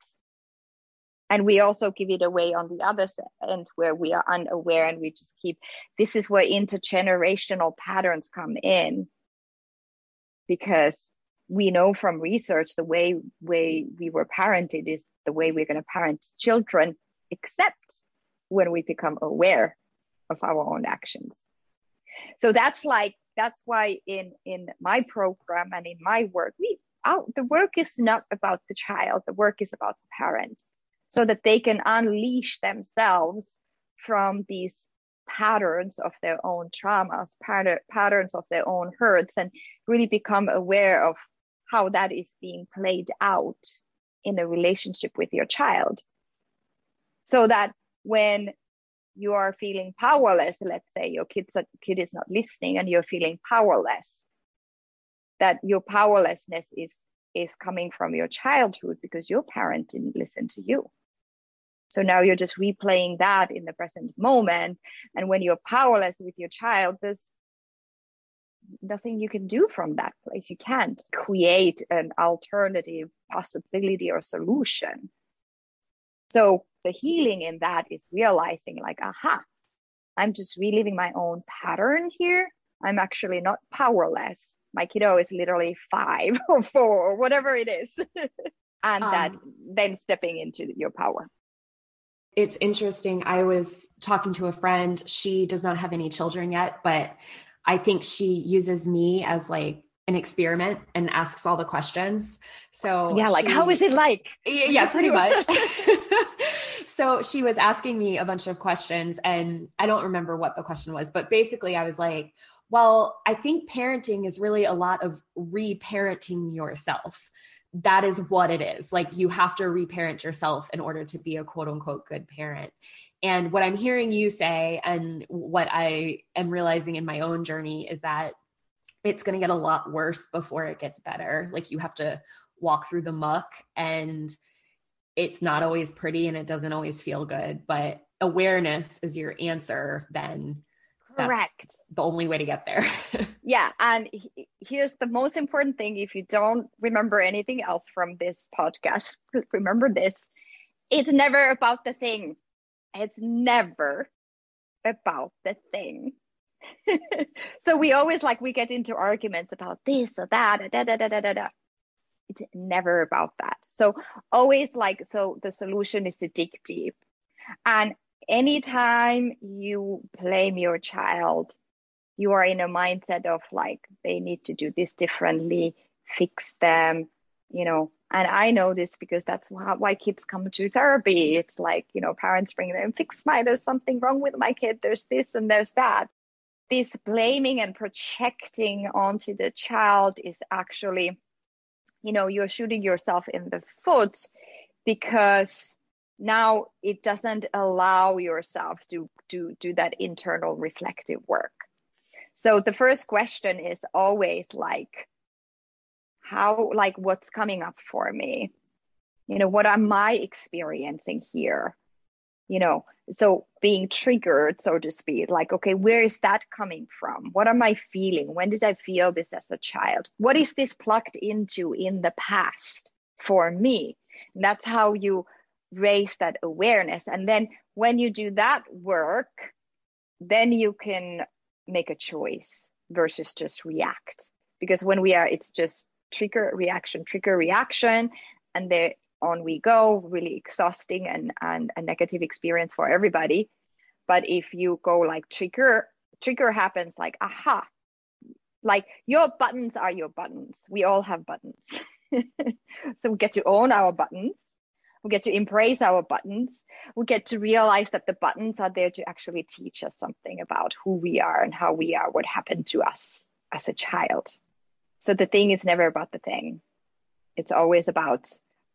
and we also give it away on the other end where we are unaware and we just keep this is where intergenerational patterns come in. Because we know from research the way way we were parented is the way we're going to parent children except when we become aware of our own actions. So that's like that's why in in my program and in my work we out the work is not about the child the work is about the parent so that they can unleash themselves from these patterns of their own traumas, patterns of their own hurts, and really become aware of how that is being played out in a relationship with your child. So that when you are feeling powerless, let's say your kid's kid is not listening and you're feeling powerless, that your powerlessness is is coming from your childhood because your parent didn't listen to you. So now you're just replaying that in the present moment. And when you're powerless with your child, there's nothing you can do from that place. You can't create an alternative possibility or solution. So the healing in that is realizing, like, aha, I'm just reliving my own pattern here. I'm actually not powerless. My kiddo is literally five or four or whatever it is. and um, that then stepping into your power it's interesting. I was talking to a friend. She does not have any children yet, but I think she uses me as like an experiment and asks all the questions. So yeah, like she, how is it like? Yeah, pretty much. so she was asking me a bunch of questions and I don't remember what the question was, but basically I was like, well, I think parenting is really a lot of reparenting yourself that is what it is. Like you have to reparent yourself in order to be a quote unquote good parent. And what I'm hearing you say, and what I am realizing in my own journey, is that it's going to get a lot worse before it gets better. Like you have to walk through the muck, and it's not always pretty and it doesn't always feel good. But awareness is your answer, then Correct. the only way to get there. yeah. And here's the most important thing if you don't remember anything else from this podcast, remember this it's never about the thing, it's never about the thing. so we always like we get into arguments about this or that da, da, da, da, da, da. it's never about that so always like so the solution is to dig deep and anytime you blame your child, you are in a mindset of like, they need to do this differently, fix them, you know. And I know this because that's why, kids come to therapy. It's like, you know, parents bring them, fix my, there's something wrong with my kid, there's this and there's that. This blaming and projecting onto the child is actually, you know, you're shooting yourself in the foot because now it doesn't allow yourself to do, do that internal reflective work. So the first question is always like, how, like, what's coming up for me? You know, what am I experiencing here? You know, so being triggered, so to speak, like, okay, where is that coming from? What am I feeling? When did I feel this as a child? What is this plugged into in the past for me? And that's how you raise that awareness. And then when you do that work, then you can make a choice versus just react. Because when we are, it's just trigger, reaction, trigger, reaction, and there on we go, really exhausting and, and a negative experience for everybody. But if you go like trigger, trigger happens like, aha, like your buttons are your buttons. We all have buttons. so we get to own our buttons we get to embrace our buttons. We get to realize that the buttons are there to actually teach us something about who we are and how we are, what happened to us as a child. So the thing is never about the thing, it's always about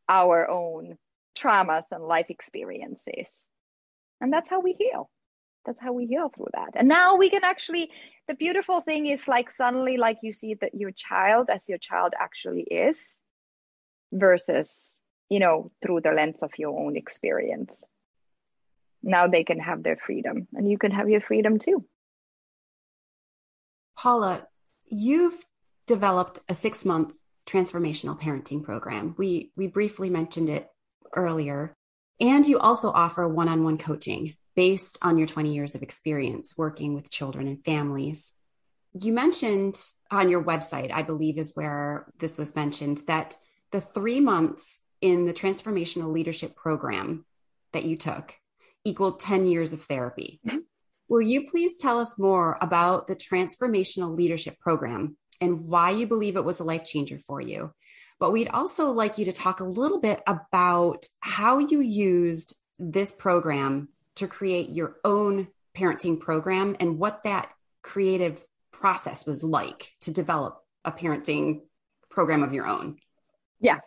our own traumas and life experiences. And that's how we heal. That's how we heal through that. And now we can actually, the beautiful thing is like suddenly, like you see that your child as your child actually is versus you know, through the lens of your own experience. Now they can have their freedom and you can have your freedom too. Paula, you've developed a six month transformational parenting program. We, we briefly mentioned it earlier. And you also offer one on one coaching based on your 20 years of experience working with children and families. You mentioned on your website, I believe is where this was mentioned, that the three months in the transformational leadership program that you took equaled 10 years of therapy. Mm-hmm. Will you please tell us more about the transformational leadership program and why you believe it was a life changer for you? But we'd also like you to talk a little bit about how you used this program to create your own parenting program and what that creative process was like to develop a parenting program of your own. Yeah.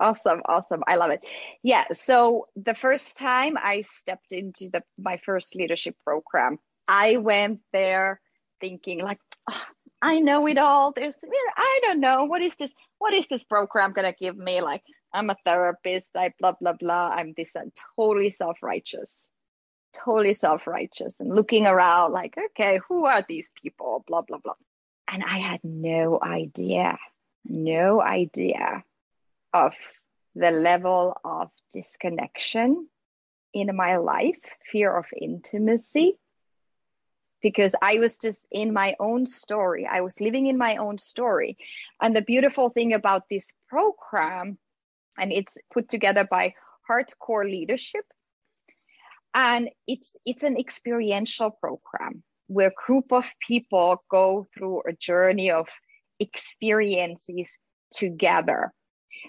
Awesome. Awesome. I love it. Yeah. So the first time I stepped into the my first leadership program, I went there thinking like, oh, I know it all. There's, I don't know. What is this? What is this program going to give me? Like, I'm a therapist. I blah, blah, blah. I'm this and totally self righteous totally self-righteous and looking around like okay who are these people blah blah blah and i had no idea no idea of the level of disconnection in my life fear of intimacy because I was just in my own story. I was living in my own story. And the beautiful thing about this program, and it's put together by Heartcore Leadership, and it's it's an experiential program where a group of people go through a journey of experiences together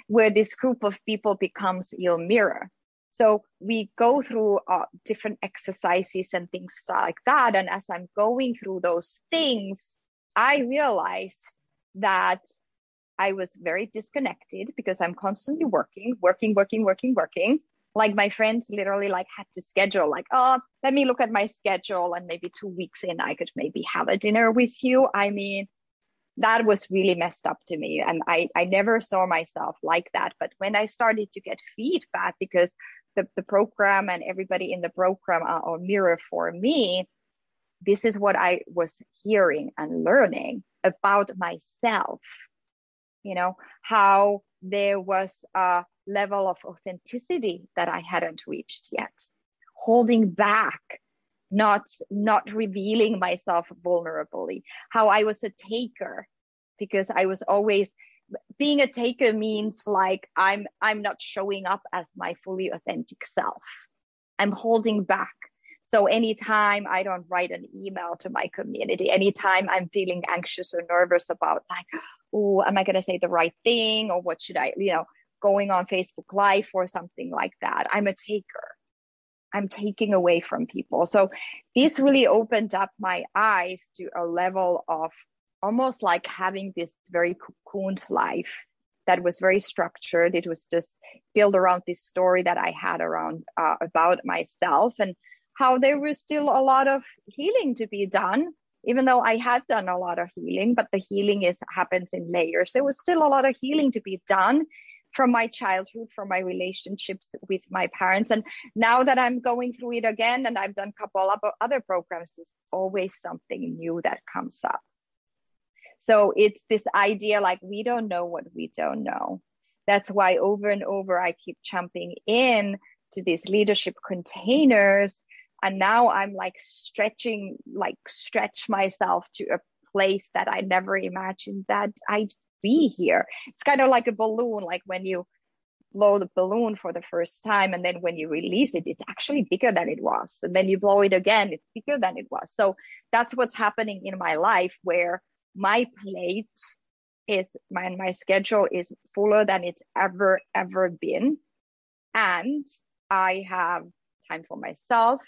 where this group of people becomes your mirror. So we go through uh, different exercises and things like that. And as i'm going through those things i realized that i was very disconnected because i'm constantly working working working working working. Like my friends literally like had to schedule like oh let me look at my schedule and maybe two weeks in i could maybe have a dinner with you. I mean that was really messed up to me. And i i never saw myself like that. But when i started to get feedback because the, the program and everybody in the program are a mirror for me this is what i was hearing and learning about myself. You know how there was a level of authenticity that I hadn't reached yet, holding back, not not revealing myself vulnerably, how I was a taker because I was always being a taker means like I'm I'm not showing up as my fully authentic self. I'm holding back. So anytime I don't write an email to my community, anytime I'm feeling anxious or nervous about like, oh, am I going to say the right thing or what should I, you know, going on Facebook Live or something like that. I'm a taker. I'm taking away from people. So this really opened up my eyes to a level of almost like having this very cocooned life that was very structured. It was just built around this story that I had around uh, about myself and how there was still a lot of healing to be done. Even though I had done a lot of healing, but the healing is happens in layers. There was still a lot of healing to be done from my childhood, from my relationships with my parents. And now that I'm going through it again and I've done a couple of other programs, there's always something new that comes up. So it's this idea like we don't know what we don't know. That's why over and over I keep jumping in to these leadership containers. And now I'm like stretching, like stretch myself to a place that I never imagined that I'd be here. It's kind of like a balloon, like when you blow the balloon for the first time and then when you release it it's actually bigger than it was. And then you blow it again it's bigger than it was. So that's what's happening in my life where my plate is my my schedule is fuller than it's ever ever been. And i have time for myself.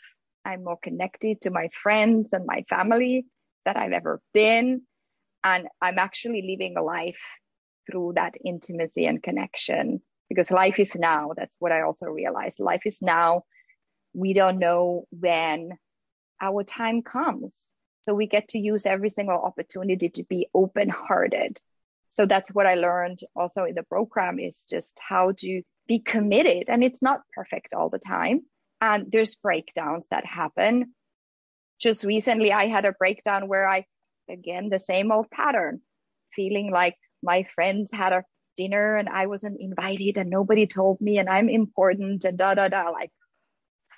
I'm more connected to my friends and my family that i've ever been and i'm actually living a life through that intimacy and connection because life is now that's what i also realized life is now we don't know when our time comes so we get to use every single opportunity to be open hearted so that's what i learned also in the program is just how to be committed. And it's not perfect all the time. And there's breakdowns that happen. Just recently, I had a breakdown where I, again, the same old pattern, feeling like my friends had a dinner and I wasn't invited and nobody told me and I'm important and da da da, like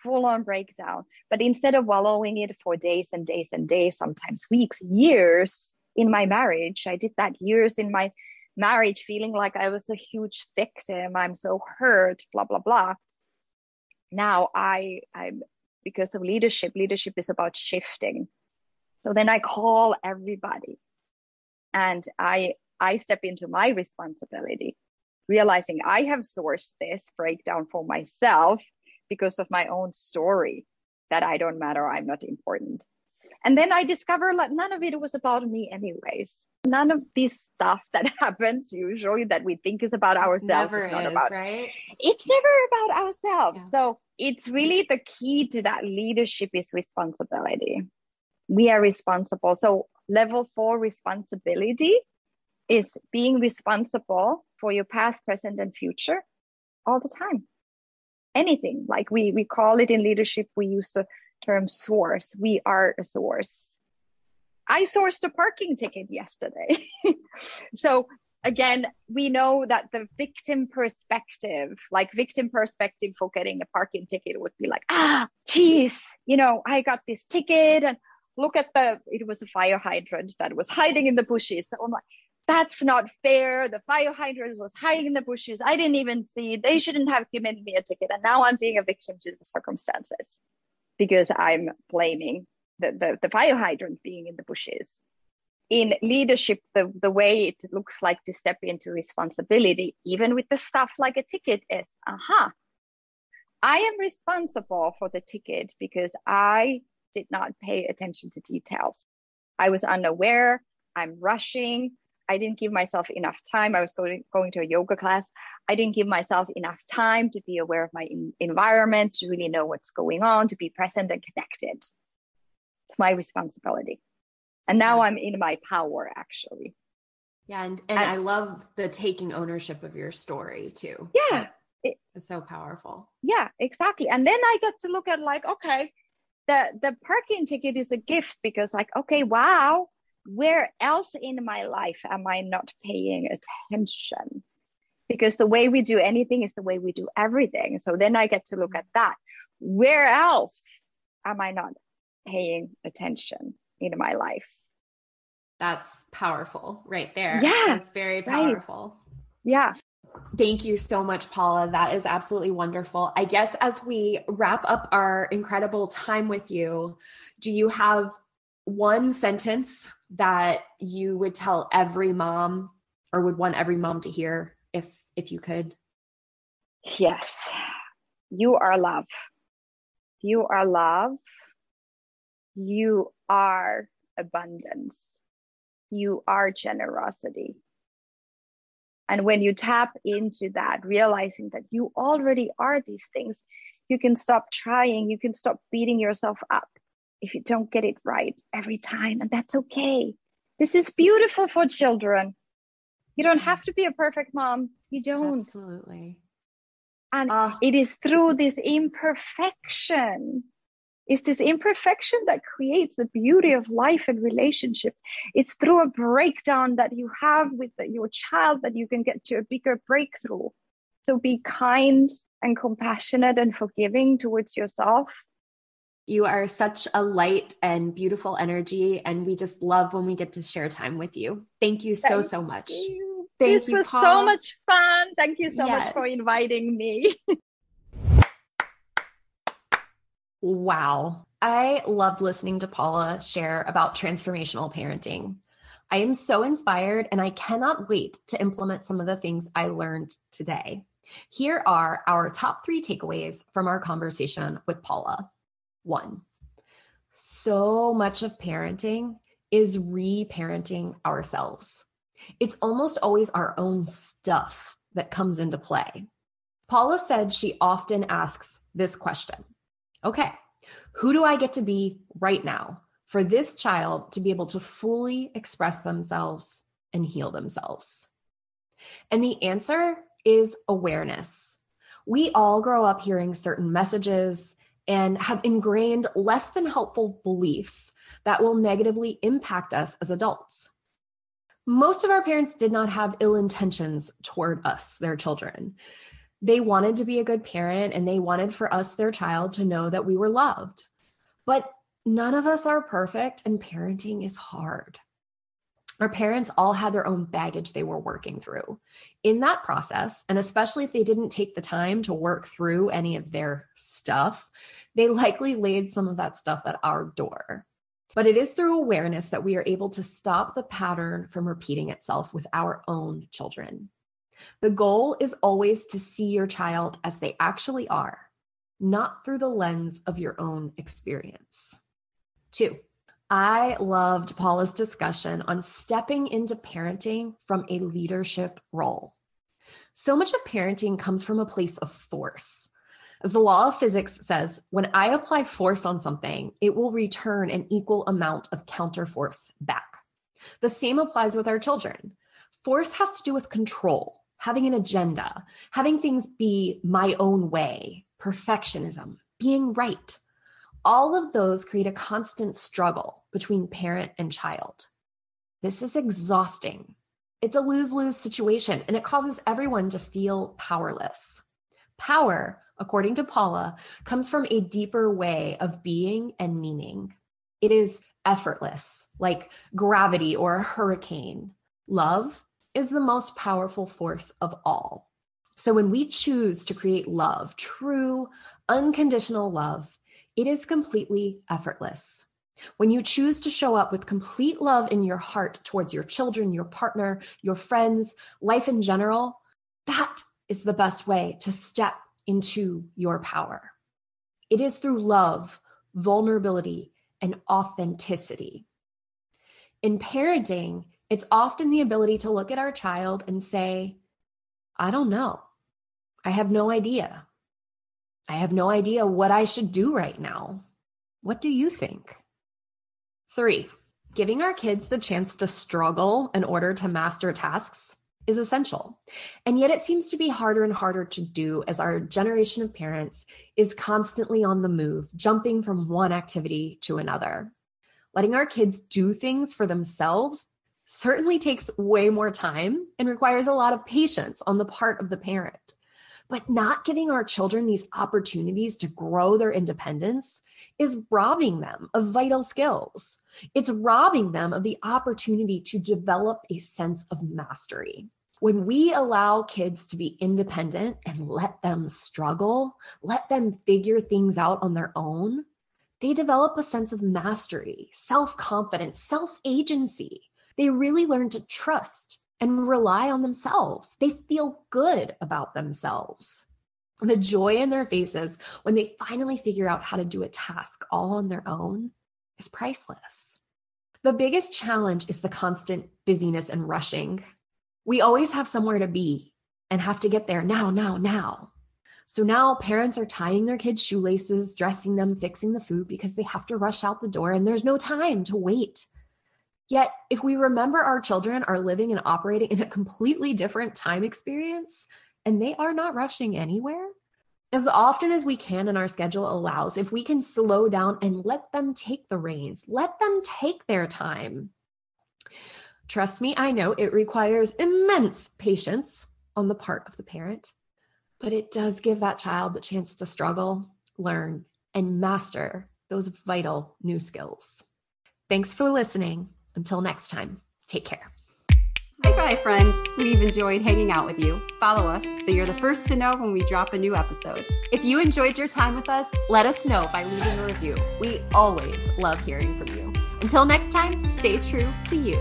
full on breakdown. But instead of wallowing it for days and days and days, sometimes weeks, years in my marriage, I did that years in my marriage, feeling like I was a huge victim. I'm so hurt, blah, blah, blah. Now I, I'm because of leadership, leadership is about shifting. So then I call everybody and I I step into my responsibility, realizing I have sourced this breakdown for myself because of my own story that I don't matter, I'm not important. And then I discover like none of it was about me, anyways. None of this stuff that happens usually that we think is about ourselves. Never it's not is, about, right? It's never about ourselves. Yeah. So it's really the key to that leadership is responsibility. We are responsible. So level four responsibility is being responsible for your past, present, and future all the time. Anything like we we call it in leadership, we use the term source. We are a source. I sourced a parking ticket yesterday. so again, we know that the victim perspective, like victim perspective for getting a parking ticket would be like, ah, geez, you know, I got this ticket and look at the, it was a fire hydrant that was hiding in the bushes. So I'm like, that's not fair. The fire hydrant was hiding in the bushes. I didn't even see. They shouldn't have given me a ticket. And now I'm being a victim to the circumstances because I'm blaming the, the, the fire hydrant being in the bushes. In leadership, the, the way it looks like to step into responsibility, even with the stuff like a ticket, is aha, I am responsible for the ticket because I did not pay attention to details. I was unaware. I'm rushing. I didn't give myself enough time. I was going, going to a yoga class. I didn't give myself enough time to be aware of my in, environment, to really know what's going on, to be present and connected. It's my responsibility. And now I'm in my power, actually. Yeah. And, and, And- I love the taking ownership of your story too. Yeah. It- It's so powerful. Yeah, exactly. And then I got to look at like, okay, the the parking ticket is a gift because like, okay, wow, where else in my life am I not paying attention? Because the way we do anything is the way we do everything. So then I get to look at that. Where else am I not paying attention in my life? That's powerful right there. Yeah, That's very right. powerful. Yeah. Thank you so much, Paula. That is absolutely wonderful. I guess as we wrap up our incredible time with you, do you have one sentence that you would tell every mom or would want every mom to hear if if you could? Yes. You are love. You are love. You are abundance. You are generosity. And when you tap into that, realizing that you already are these things, you can stop trying. You can stop beating yourself up if you don't get it right every time. And that's okay. This is beautiful for children. You don't have to be a perfect mom. You don't. Absolutely. And Ah, it is through this imperfection it's this imperfection that creates the beauty of life and relationship. It's through a breakdown that you have with the- your child that you can get to a bigger breakthrough. So be kind and compassionate and forgiving towards yourself. You are such a light and beautiful energy, and we just love when we get to share time with you. Thank you so, Thank so much. Thank you. Thank this you, was so much fun. Thank you so much for inviting me Wow. I loved listening to Paula share about transformational parenting. I am so inspired and I cannot wait to implement some of the things I learned today. Here are our top three takeaways from our conversation with Paula. One, so much of parenting is re parenting ourselves. It's almost always our own stuff that comes into play. Paula said she often asks this question Okay, who do I get to be right now for this child to be able to fully express themselves and heal themselves? And the answer is awareness. We all grow up hearing certain messages and have ingrained less than helpful beliefs that will negatively impact us as adults. Most of our parents did not have ill intentions toward us, their children. They wanted to be a good parent and they wanted for us, their child, to know that we were loved. But none of us are perfect, and parenting is hard. Our parents all had their own baggage they were working through. In that process, and especially if they didn't take the time to work through any of their stuff, they likely laid some of that stuff at our door. But it is through awareness that we are able to stop the pattern from repeating itself with our own children. The goal is always to see your child as they actually are, not through the lens of your own experience. Two, I loved Paula's discussion on stepping into parenting from a leadership role. So much of parenting comes from a place of force. As the law of physics says, when I apply force on something, it will return an equal amount of counter force back. The same applies with our children. Force has to do with control, having an agenda, having things be my own way, perfectionism, being right. All of those create a constant struggle between parent and child. This is exhausting. It's a lose lose situation, and it causes everyone to feel powerless. Power according to Paula, comes from a deeper way of being and meaning. It is effortless, like gravity or a hurricane. Love is the most powerful force of all. So when we choose to create love, true, unconditional love, it is completely effortless. When you choose to show up with complete love in your heart towards your children, your partner, your friends, life in general, that is the best way to step into your power. It is through love, vulnerability, and authenticity. In parenting, it's often the ability to look at our child and say, I don't know. I have no idea. I have no idea what I should do right now. What do you think? Three, giving our kids the chance to struggle in order to master tasks is essential. And yet it seems to be harder and harder to do as our generation of parents is constantly on the move, jumping from one activity to another. Letting our kids do things for themselves certainly takes way more time and requires a lot of patience on the part of the parent. But not giving our children these opportunities to grow their independence is robbing them of vital skills. It's robbing them of the opportunity to develop a sense of mastery. When we allow kids to be independent and let them struggle, let them figure things out on their own, they develop a sense of mastery, self confidence, self agency. They really learn to trust and rely on themselves. They feel good about themselves. The joy in their faces when they finally figure out how to do a task all on their own is priceless. The biggest challenge is the constant busyness and rushing we always have somewhere to be and have to get there now, now, now. So now parents are tying their kids' shoelaces, dressing them, fixing the food because they have to rush out the door and there's no time to wait. Yet, if we remember our children are living and operating in a completely different time experience and they are not rushing anywhere, as often as we can and our schedule allows, if we can slow down and let them take the reins, let them take their time, Trust me, I know it requires immense patience on the part of the parent, but it does give that child the chance to struggle, learn, and master those vital new skills. Thanks for listening. Until next time, take care. Hi, Bye, friend. We've enjoyed hanging out with you. Follow us so you're the first to know when we drop a new episode. If you enjoyed your time with us, let us know by leaving a review. We always love hearing from you. Until next time, stay true to you.